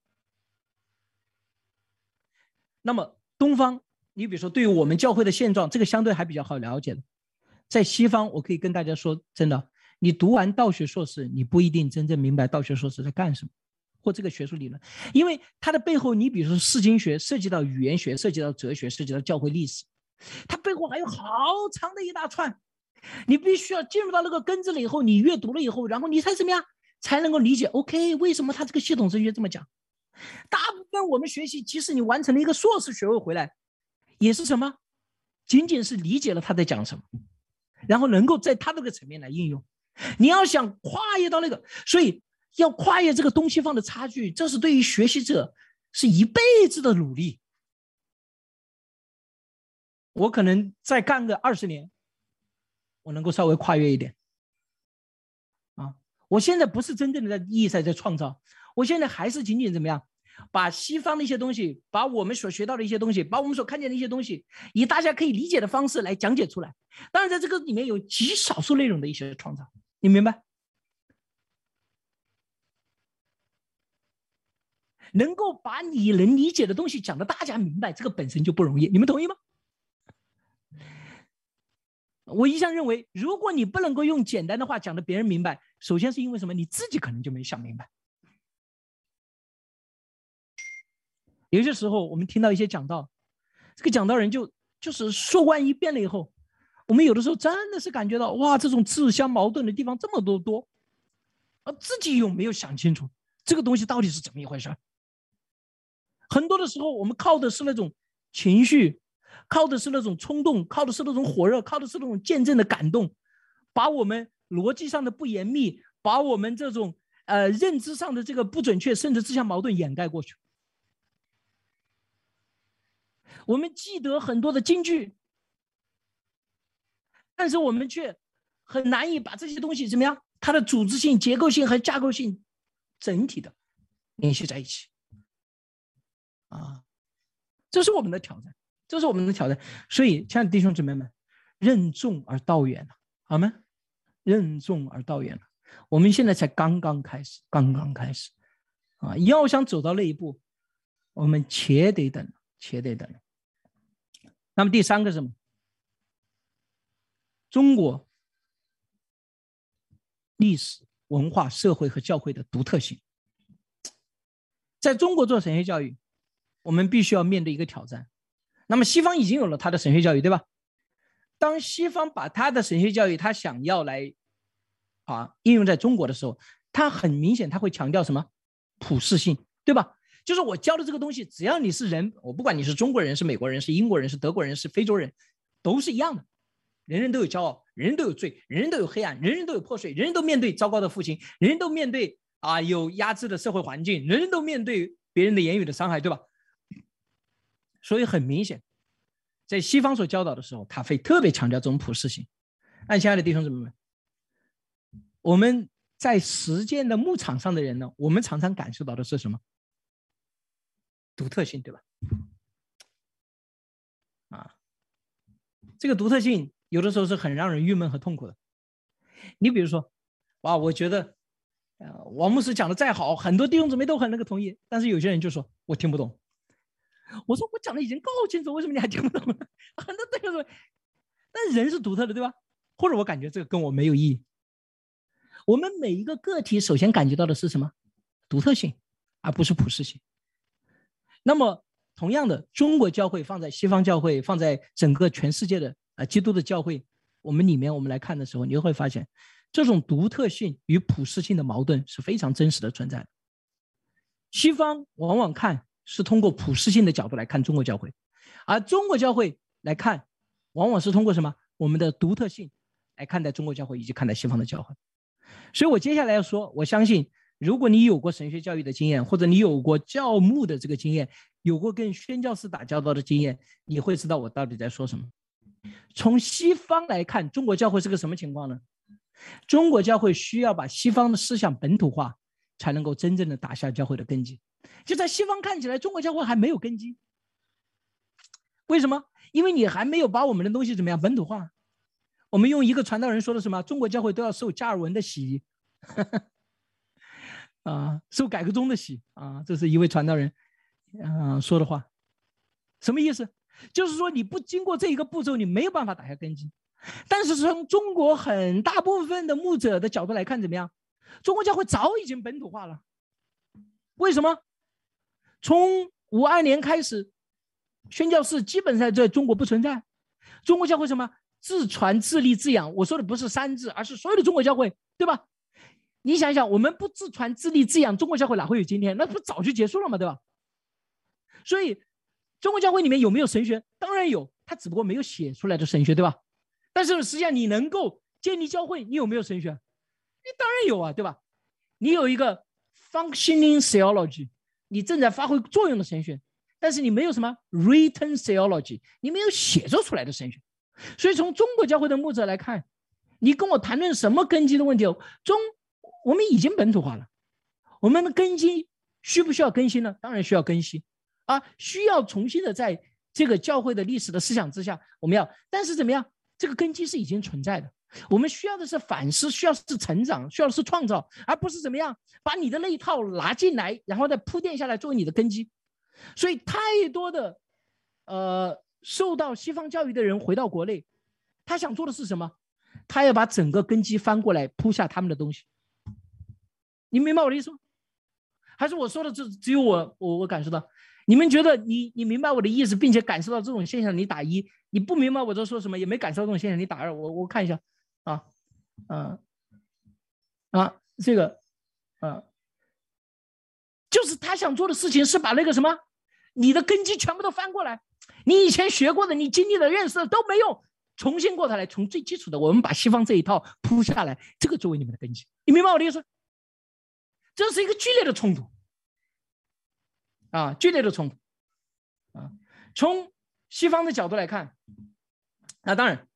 那么东方，你比如说对于我们教会的现状，这个相对还比较好了解的。在西方，我可以跟大家说，真的，你读完道学硕士，你不一定真正明白道学硕士在干什么。或这个学术理论，因为它的背后，你比如说释经学，涉及到语言学，涉及到哲学，涉及到教会历史，它背后还有好长的一大串，你必须要进入到那个根子了以后，你阅读了以后，然后你才怎么样，才能够理解。OK，为什么他这个系统哲学这么讲？大部分我们学习，即使你完成了一个硕士学位回来，也是什么？仅仅是理解了他在讲什么，然后能够在他这个层面来应用。你要想跨越到那个，所以。要跨越这个东西方的差距，这是对于学习者是一辈子的努力。我可能再干个二十年，我能够稍微跨越一点。啊，我现在不是真正的在意义上在创造，我现在还是仅仅怎么样，把西方的一些东西，把我们所学到的一些东西，把我们所看见的一些东西，以大家可以理解的方式来讲解出来。当然，在这个里面有极少数内容的一些创造，你明白？能够把你能理解的东西讲的大家明白，这个本身就不容易。你们同意吗？我一向认为，如果你不能够用简单的话讲的别人明白，首先是因为什么？你自己可能就没想明白。有些时候，我们听到一些讲道，这个讲道人就就是说完一遍了以后，我们有的时候真的是感觉到哇，这种自相矛盾的地方这么多多，啊，自己有没有想清楚这个东西到底是怎么一回事？很多的时候，我们靠的是那种情绪，靠的是那种冲动，靠的是那种火热，靠的是那种见证的感动，把我们逻辑上的不严密，把我们这种呃认知上的这个不准确，甚至自相矛盾掩盖过去。我们记得很多的金句，但是我们却很难以把这些东西怎么样它的组织性、结构性和架构性整体的联系在一起。啊，这是我们的挑战，这是我们的挑战。所以，亲爱的弟兄姊妹们，任重而道远了，好吗？任重而道远了。我们现在才刚刚开始，刚刚开始，啊，要想走到那一步，我们且得等，且得等。那么第三个是什么？中国历史文化、社会和教会的独特性，在中国做神学教育。我们必须要面对一个挑战。那么西方已经有了他的神学教育，对吧？当西方把他的神学教育，他想要来啊应用在中国的时候，他很明显他会强调什么？普世性，对吧？就是我教的这个东西，只要你是人，我不管你是中国人、是美国人、是英国人、是德国人、是非洲人，都是一样的。人人都有骄傲，人人都有罪，人人都有黑暗，人人都有破碎，人人都面对糟糕的父亲，人人都面对啊有压制的社会环境，人人都面对别人的言语的伤害，对吧？所以很明显，在西方所教导的时候，他会特别强调这种普世性。那亲爱的弟兄姊妹们，我们在实践的牧场上的人呢，我们常常感受到的是什么？独特性，对吧？啊，这个独特性有的时候是很让人郁闷和痛苦的。你比如说，哇，我觉得，呃，王牧师讲的再好，很多弟兄姊妹都很那个同意，但是有些人就说我听不懂。我说我讲的已经够清楚，为什么你还听不懂呢？很多这个说，但人是独特的，对吧？或者我感觉这个跟我没有意义。我们每一个个体首先感觉到的是什么？独特性，而不是普世性。那么同样的，中国教会放在西方教会，放在整个全世界的啊基督的教会，我们里面我们来看的时候，你就会发现，这种独特性与普世性的矛盾是非常真实的存在。西方往往看。是通过普世性的角度来看中国教会，而中国教会来看，往往是通过什么我们的独特性来看待中国教会以及看待西方的教会。所以我接下来要说，我相信如果你有过神学教育的经验，或者你有过教牧的这个经验，有过跟宣教士打交道的经验，你会知道我到底在说什么。从西方来看，中国教会是个什么情况呢？中国教会需要把西方的思想本土化，才能够真正的打下教会的根基。就在西方看起来，中国教会还没有根基。为什么？因为你还没有把我们的东西怎么样本土化。我们用一个传道人说的什么？中国教会都要受加尔文的洗，啊，受改革宗的洗啊，这是一位传道人，嗯说的话。什么意思？就是说你不经过这一个步骤，你没有办法打下根基。但是从中国很大部分的牧者的角度来看，怎么样？中国教会早已经本土化了。为什么？从五二年开始，宣教士基本上在中国不存在。中国教会什么自传自立自养？我说的不是三字，而是所有的中国教会，对吧？你想想，我们不自传自立自养，中国教会哪会有今天？那不早就结束了吗？对吧？所以，中国教会里面有没有神学？当然有，他只不过没有写出来的神学，对吧？但是实际上，你能够建立教会，你有没有神学？你当然有啊，对吧？你有一个 functioning theology。你正在发挥作用的神学，但是你没有什么 written theology，你没有写作出来的神学。所以从中国教会的牧者来看，你跟我谈论什么根基的问题？中我们已经本土化了，我们的根基需不需要更新呢？当然需要更新啊，需要重新的在这个教会的历史的思想之下，我们要。但是怎么样？这个根基是已经存在的。我们需要的是反思，需要是成长，需要的是创造，而不是怎么样把你的那一套拿进来，然后再铺垫下来作为你的根基。所以，太多的呃受到西方教育的人回到国内，他想做的是什么？他要把整个根基翻过来铺下他们的东西。你明白我的意思吗？还是我说的只只有我我我感受到？你们觉得你你明白我的意思，并且感受到这种现象，你打一；你不明白我在说什么，也没感受到这种现象，你打二。我我看一下。啊，啊，啊，这个，啊，就是他想做的事情是把那个什么，你的根基全部都翻过来，你以前学过的、你经历的、认识的都没用，重新过来，从最基础的，我们把西方这一套铺下来，这个作为你们的根基，你明白我的意思？这是一个剧烈的冲突，啊，剧烈的冲突，啊，从西方的角度来看，那当然。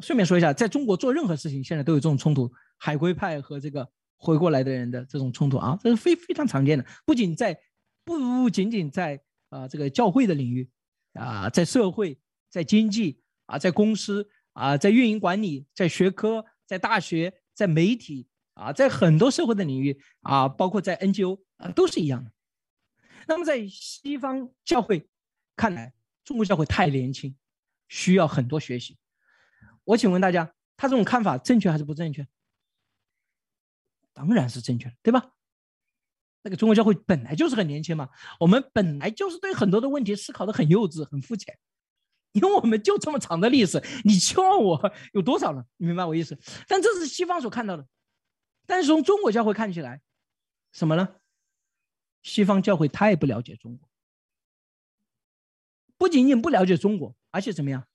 顺便说一下，在中国做任何事情，现在都有这种冲突海归派和这个回过来的人的这种冲突啊，这是非非常常见的。不仅在不仅仅在啊这个教会的领域啊，在社会、在经济啊、在公司啊、在运营管理、在学科、在大学、在媒体啊，在很多社会的领域啊，包括在 NGO 啊，都是一样的。那么在西方教会看来，中国教会太年轻，需要很多学习。我请问大家，他这种看法正确还是不正确？当然是正确的，对吧？那个中国教会本来就是很年轻嘛，我们本来就是对很多的问题思考的很幼稚、很肤浅，因为我们就这么长的历史，你期望我有多少呢？你明白我意思？但这是西方所看到的，但是从中国教会看起来，什么呢？西方教会太不了解中国，不仅仅不了解中国，而且怎么样？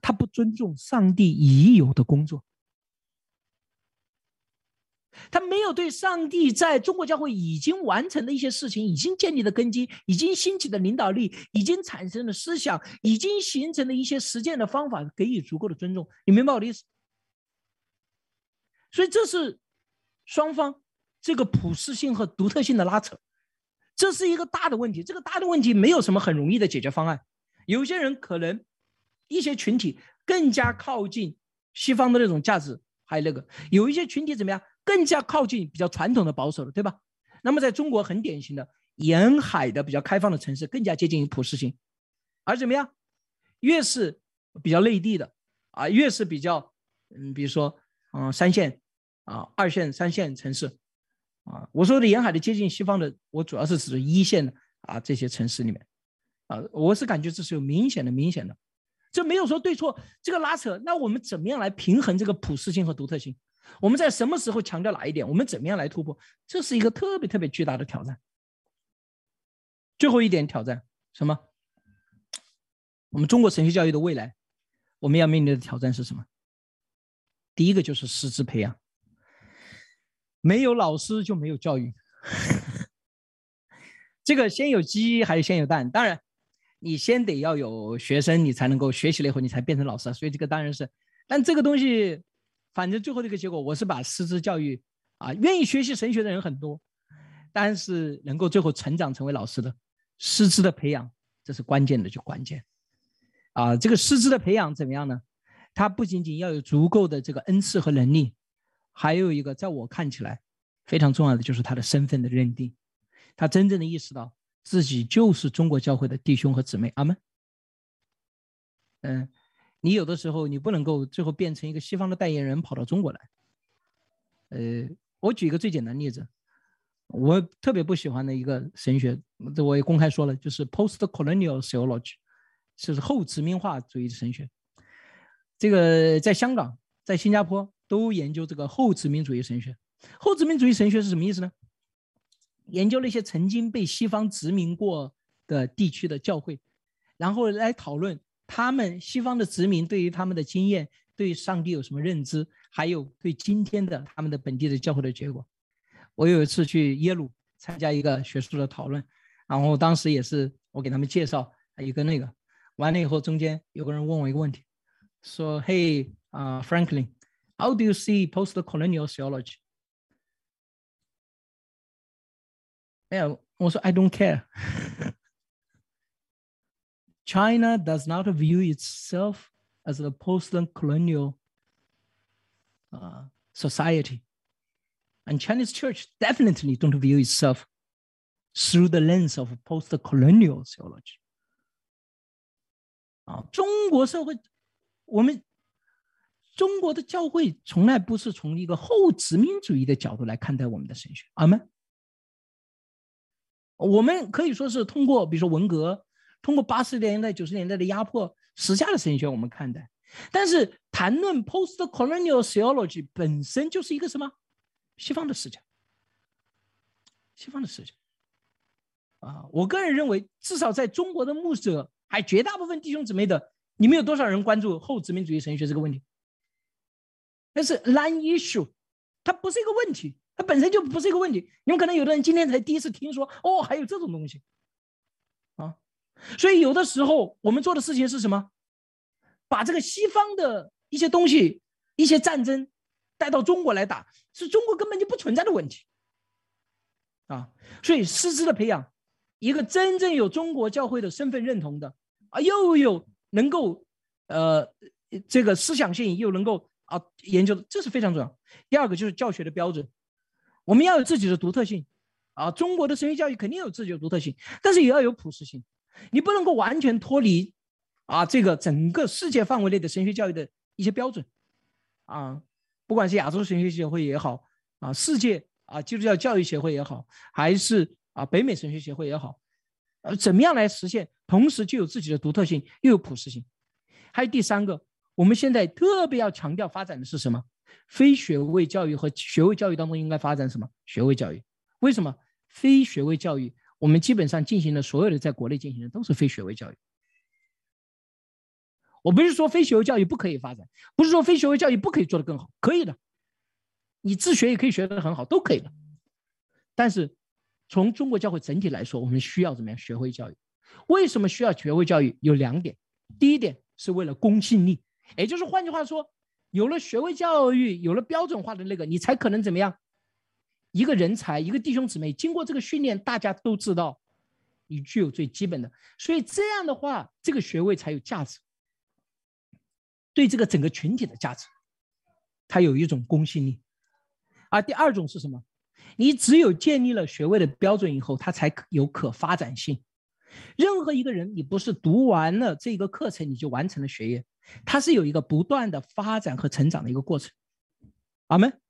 他不尊重上帝已有的工作，他没有对上帝在中国教会已经完成的一些事情、已经建立的根基、已经兴起的领导力、已经产生的思想、已经形成的一些实践的方法给予足够的尊重。你明白我的意思？所以这是双方这个普适性和独特性的拉扯。这是一个大的问题，这个大的问题没有什么很容易的解决方案。有些人可能，一些群体更加靠近西方的那种价值，还有那个有一些群体怎么样，更加靠近比较传统的保守的，对吧？那么在中国很典型的沿海的比较开放的城市，更加接近于普适性，而怎么样，越是比较内地的啊，越是比较嗯，比如说嗯三线啊、二线、三线城市。啊，我说的沿海的接近西方的，我主要是指一线的啊这些城市里面，啊，我是感觉这是有明显的、明显的，这没有说对错，这个拉扯，那我们怎么样来平衡这个普适性和独特性？我们在什么时候强调哪一点？我们怎么样来突破？这是一个特别特别巨大的挑战。最后一点挑战什么？我们中国神学教育的未来，我们要面临的挑战是什么？第一个就是师资培养。没有老师就没有教育，这个先有鸡还是先有蛋？当然，你先得要有学生，你才能够学习了以后你才变成老师。所以这个当然是，但这个东西，反正最后这个结果，我是把师资教育啊，愿意学习神学的人很多，但是能够最后成长成为老师的师资的培养，这是关键的，就关键啊。这个师资的培养怎么样呢？他不仅仅要有足够的这个恩赐和能力。还有一个，在我看起来非常重要的就是他的身份的认定，他真正的意识到自己就是中国教会的弟兄和姊妹。阿门。嗯，你有的时候你不能够最后变成一个西方的代言人跑到中国来。呃，我举一个最简单例子，我特别不喜欢的一个神学，这我也公开说了，就是 post-colonial theology，就是后殖民化主义神学。这个在香港，在新加坡。都研究这个后殖民主义神学。后殖民主义神学是什么意思呢？研究那些曾经被西方殖民过的地区的教会，然后来讨论他们西方的殖民对于他们的经验，对上帝有什么认知，还有对今天的他们的本地的教会的结果。我有一次去耶鲁参加一个学术的讨论，然后当时也是我给他们介绍一个那个，完了以后中间有个人问我一个问题，说：“嘿啊，Franklin。” How do you see post-colonial theology? 没有，我说 I don't care. China does not view itself as a post-colonial uh, society. And Chinese church definitely don't view itself through the lens of post-colonial theology. 啊，中国社会，我们中国的教会从来不是从一个后殖民主义的角度来看待我们的神学，阿门。 我们可以说是通过，比如说文革，通过八十年代、九十年代的压迫，时下的神学我们看待。但是谈论 post-colonial theology 本身就是一个什么？西方的视角，西方的视角。啊，我个人认为，至少在中国的牧者，还绝大部分弟兄姊妹的，你们有多少人关注后殖民主义神学这个问题？那是 non issue，它不是一个问题，它本身就不是一个问题。你们可能有的人今天才第一次听说，哦，还有这种东西，啊，所以有的时候我们做的事情是什么？把这个西方的一些东西、一些战争带到中国来打，是中国根本就不存在的问题。啊，所以师资的培养，一个真正有中国教会的身份认同的啊，又有能够呃这个思想性，又能够啊研究的，这是非常重要。第二个就是教学的标准，我们要有自己的独特性啊。中国的神学教育肯定有自己的独特性，但是也要有普适性，你不能够完全脱离啊这个整个世界范围内的神学教育的一些标准啊，不管是亚洲神学协会也好啊，世界。啊，基督教教育协会也好，还是啊北美神学协会也好，呃，怎么样来实现同时具有自己的独特性，又有普适性？还有第三个，我们现在特别要强调发展的是什么？非学位教育和学位教育当中应该发展什么？学位教育？为什么？非学位教育，我们基本上进行的所有的在国内进行的都是非学位教育。我不是说非学位教育不可以发展，不是说非学位教育不可以做得更好，可以的。你自学也可以学得很好，都可以的。但是，从中国教会整体来说，我们需要怎么样学会教育？为什么需要学会教育？有两点。第一点是为了公信力，也就是换句话说，有了学位教育，有了标准化的那个，你才可能怎么样？一个人才，一个弟兄姊妹，经过这个训练，大家都知道你具有最基本的，所以这样的话，这个学位才有价值，对这个整个群体的价值，它有一种公信力。而第二种是什么？你只有建立了学位的标准以后，它才有可发展性。任何一个人，你不是读完了这个课程你就完成了学业，它是有一个不断的发展和成长的一个过程。阿门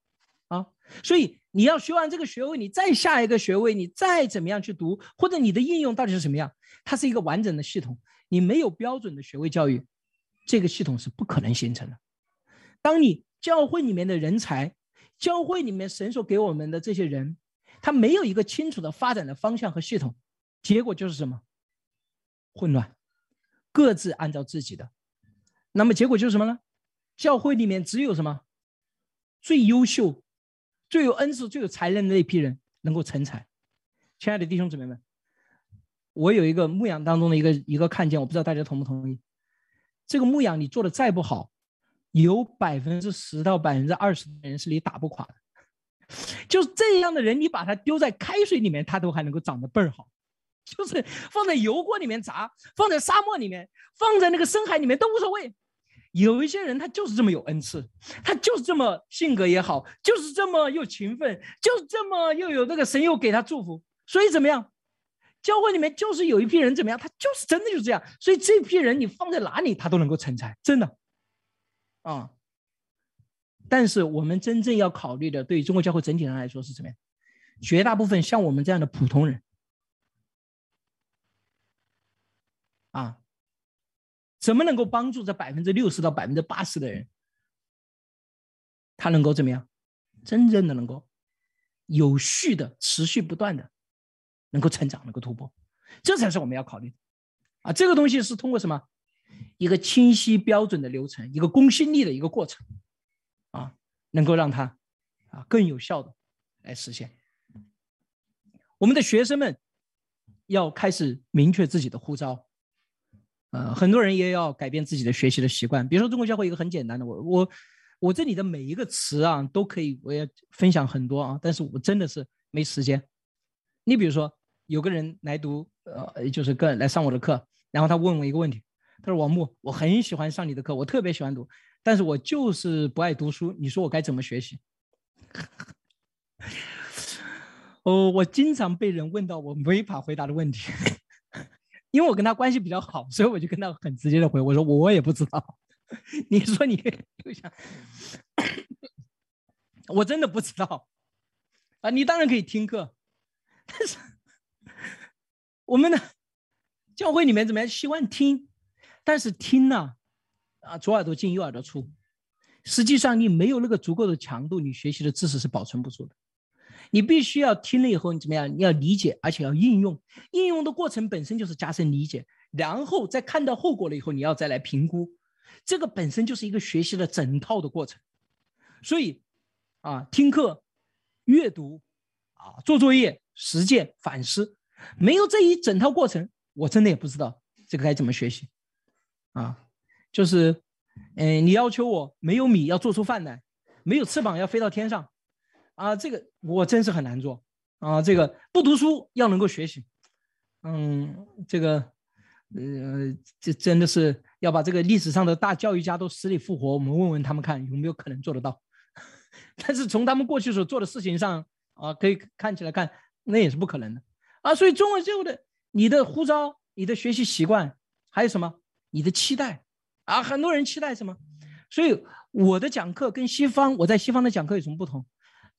啊！所以你要学完这个学位，你再下一个学位，你再怎么样去读，或者你的应用到底是什么样？它是一个完整的系统。你没有标准的学位教育，这个系统是不可能形成的。当你教会里面的人才。教会里面神所给我们的这些人，他没有一个清楚的发展的方向和系统，结果就是什么？混乱，各自按照自己的，那么结果就是什么呢？教会里面只有什么？最优秀、最有恩赐、最有才能的那批人能够成才。亲爱的弟兄姊妹们，我有一个牧养当中的一个一个看见，我不知道大家同不同意。这个牧养你做的再不好。有百分之十到百分之二十的人是你打不垮的，就是这样的人，你把他丢在开水里面，他都还能够长得倍儿好；就是放在油锅里面炸，放在沙漠里面，放在那个深海里面都无所谓。有一些人他就是这么有恩赐，他就是这么性格也好，就是这么又勤奋，就是这么又有那个神又给他祝福，所以怎么样？教会里面就是有一批人怎么样？他就是真的就是这样，所以这批人你放在哪里他都能够成才，真的。啊！但是我们真正要考虑的，对于中国教会整体上来说是怎么样？绝大部分像我们这样的普通人，啊，怎么能够帮助这百分之六十到百分之八十的人，他能够怎么样？真正的能够有序的、持续不断的，能够成长、能够突破，这才是我们要考虑的。啊，这个东西是通过什么？一个清晰标准的流程，一个公信力的一个过程，啊，能够让他啊更有效的来实现。我们的学生们要开始明确自己的呼召，呃，很多人也要改变自己的学习的习惯。比如说中国教会一个很简单的，我我我这里的每一个词啊都可以，我也分享很多啊，但是我真的是没时间。你比如说有个人来读，呃，就是跟来上我的课，然后他问我一个问题。他说：“王木，我很喜欢上你的课，我特别喜欢读，但是我就是不爱读书。你说我该怎么学习？” 哦，我经常被人问到我没法回答的问题，因为我跟他关系比较好，所以我就跟他很直接的回我说：“我也不知道。”你说你就想，我真的不知道啊！你当然可以听课，但是我们的教会里面怎么样？希望听。但是听呢，啊，左耳朵进右耳朵出，实际上你没有那个足够的强度，你学习的知识是保存不住的。你必须要听了以后，你怎么样？你要理解，而且要应用。应用的过程本身就是加深理解，然后再看到后果了以后，你要再来评估。这个本身就是一个学习的整套的过程。所以，啊，听课、阅读、啊，做作业、实践、反思，没有这一整套过程，我真的也不知道这个该怎么学习。啊，就是，嗯，你要求我没有米要做出饭来，没有翅膀要飞到天上，啊，这个我真是很难做啊。这个不读书要能够学习，嗯，这个，呃，这真的是要把这个历史上的大教育家都死里复活，我们问问他们看有没有可能做得到。但是从他们过去所做的事情上啊，可以看起来看，那也是不可能的啊。所以中文教育的你的呼召、你的学习习惯，还有什么你的期待啊？很多人期待什么？所以我的讲课跟西方，我在西方的讲课有什么不同？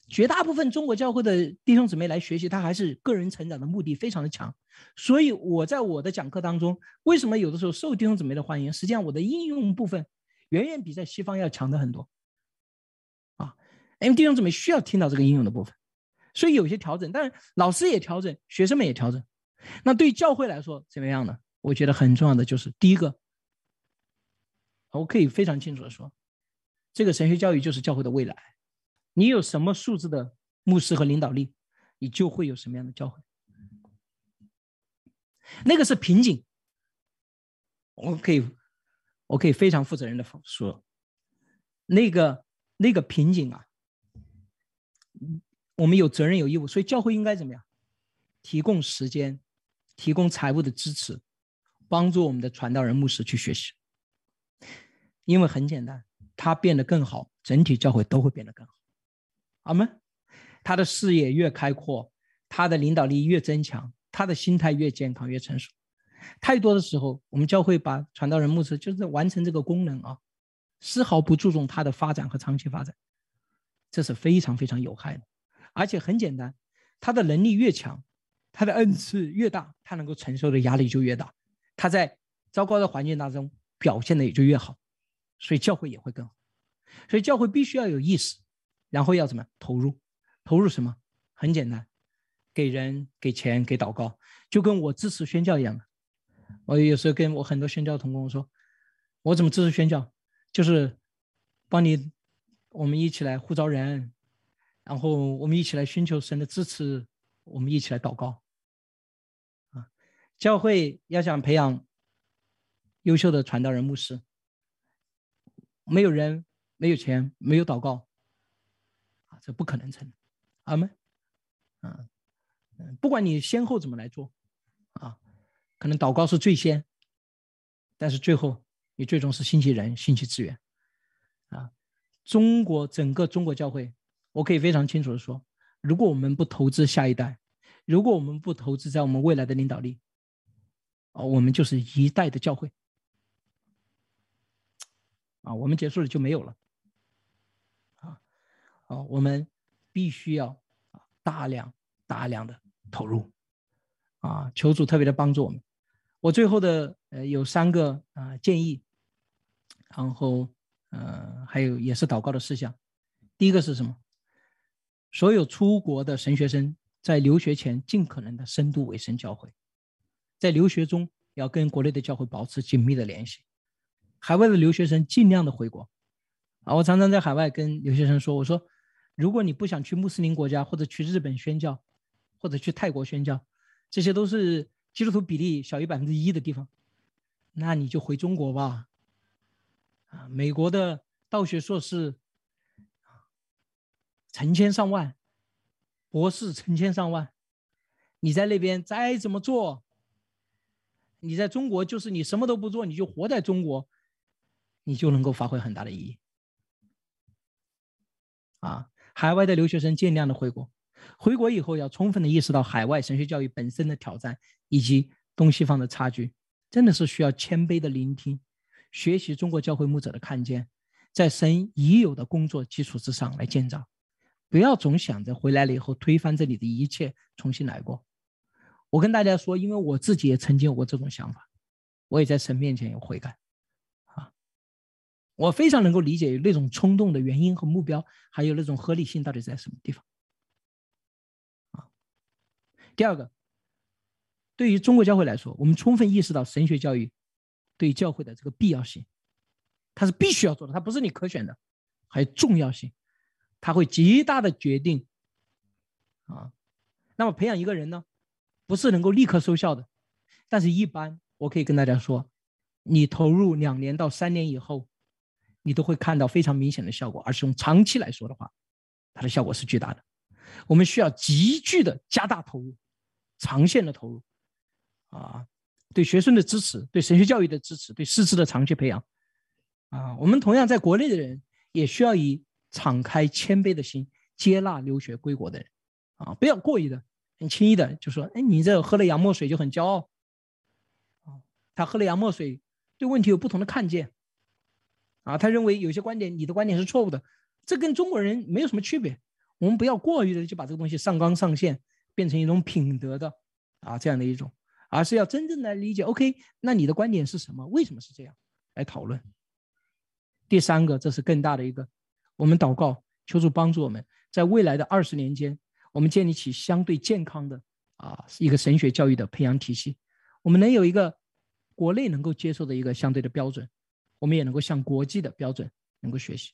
绝大部分中国教会的弟兄姊妹来学习，他还是个人成长的目的非常的强。所以我在我的讲课当中，为什么有的时候受弟兄姊妹的欢迎？实际上我的应用部分远远比在西方要强的很多。啊，因为弟兄姊妹需要听到这个应用的部分，所以有些调整，但是老师也调整，学生们也调整。那对教会来说怎么样呢？我觉得很重要的就是第一个。我可以非常清楚的说，这个神学教育就是教会的未来。你有什么素质的牧师和领导力，你就会有什么样的教会。那个是瓶颈。我可以，我可以非常负责任的说，那个那个瓶颈啊，我们有责任有义务，所以教会应该怎么样？提供时间，提供财务的支持，帮助我们的传道人牧师去学习。因为很简单，他变得更好，整体教会都会变得更好。阿门。他的视野越开阔，他的领导力越增强，他的心态越健康越成熟。太多的时候，我们教会把传道人牧师就是完成这个功能啊，丝毫不注重他的发展和长期发展，这是非常非常有害的。而且很简单，他的能力越强，他的恩赐越大，他能够承受的压力就越大，他在糟糕的环境当中表现的也就越好。所以教会也会更好，所以教会必须要有意识，然后要怎么投入？投入什么？很简单，给人、给钱、给祷告，就跟我支持宣教一样的。我有时候跟我很多宣教同工说，我怎么支持宣教？就是帮你，我们一起来呼召人，然后我们一起来寻求神的支持，我们一起来祷告。啊，教会要想培养优秀的传道人、牧师。没有人，没有钱，没有祷告，这不可能成。阿门。嗯嗯，不管你先后怎么来做，啊，可能祷告是最先，但是最后你最终是兴起人，兴起资源。啊，中国整个中国教会，我可以非常清楚的说，如果我们不投资下一代，如果我们不投资在我们未来的领导力，啊，我们就是一代的教会。啊，我们结束了就没有了。啊，我们必须要啊大量大量的投入，啊，求主特别的帮助我们。我最后的呃有三个啊建议，然后呃还有也是祷告的事项。第一个是什么？所有出国的神学生在留学前尽可能的深度委身教会，在留学中要跟国内的教会保持紧密的联系。海外的留学生尽量的回国，啊，我常常在海外跟留学生说，我说，如果你不想去穆斯林国家，或者去日本宣教，或者去泰国宣教，这些都是基督徒比例小于百分之一的地方，那你就回中国吧。啊，美国的道学硕士，成千上万，博士成千上万，你在那边再怎么做，你在中国就是你什么都不做，你就活在中国。你就能够发挥很大的意义。啊，海外的留学生尽量的回国，回国以后要充分的意识到海外神学教育本身的挑战以及东西方的差距，真的是需要谦卑的聆听，学习中国教会牧者的看见，在神已有的工作基础之上来建造，不要总想着回来了以后推翻这里的一切，重新来过。我跟大家说，因为我自己也曾经有过这种想法，我也在神面前有悔改。我非常能够理解那种冲动的原因和目标，还有那种合理性到底在什么地方。啊，第二个，对于中国教会来说，我们充分意识到神学教育对教会的这个必要性，它是必须要做的，它不是你可选的，还有重要性，它会极大的决定。啊，那么培养一个人呢，不是能够立刻收效的，但是一般我可以跟大家说，你投入两年到三年以后。你都会看到非常明显的效果。而是从长期来说的话，它的效果是巨大的。我们需要急剧的加大投入，长线的投入，啊，对学生的支持，对神学教育的支持，对师资的长期培养，啊，我们同样在国内的人也需要以敞开谦卑的心接纳留学归国的人，啊，不要过于的很轻易的就说，哎，你这喝了洋墨水就很骄傲，啊，他喝了洋墨水，对问题有不同的看见，啊，他认为有些观点你的观点是错误的，这跟中国人没有什么区别。我们不要过于的就把这个东西上纲上线，变成一种品德的啊这样的一种，而是要真正来理解。OK，那你的观点是什么？为什么是这样？来讨论。第三个，这是更大的一个，我们祷告，求助帮助我们在未来的二十年间，我们建立起相对健康的啊一个神学教育的培养体系，我们能有一个国内能够接受的一个相对的标准，我们也能够向国际的标准能够学习。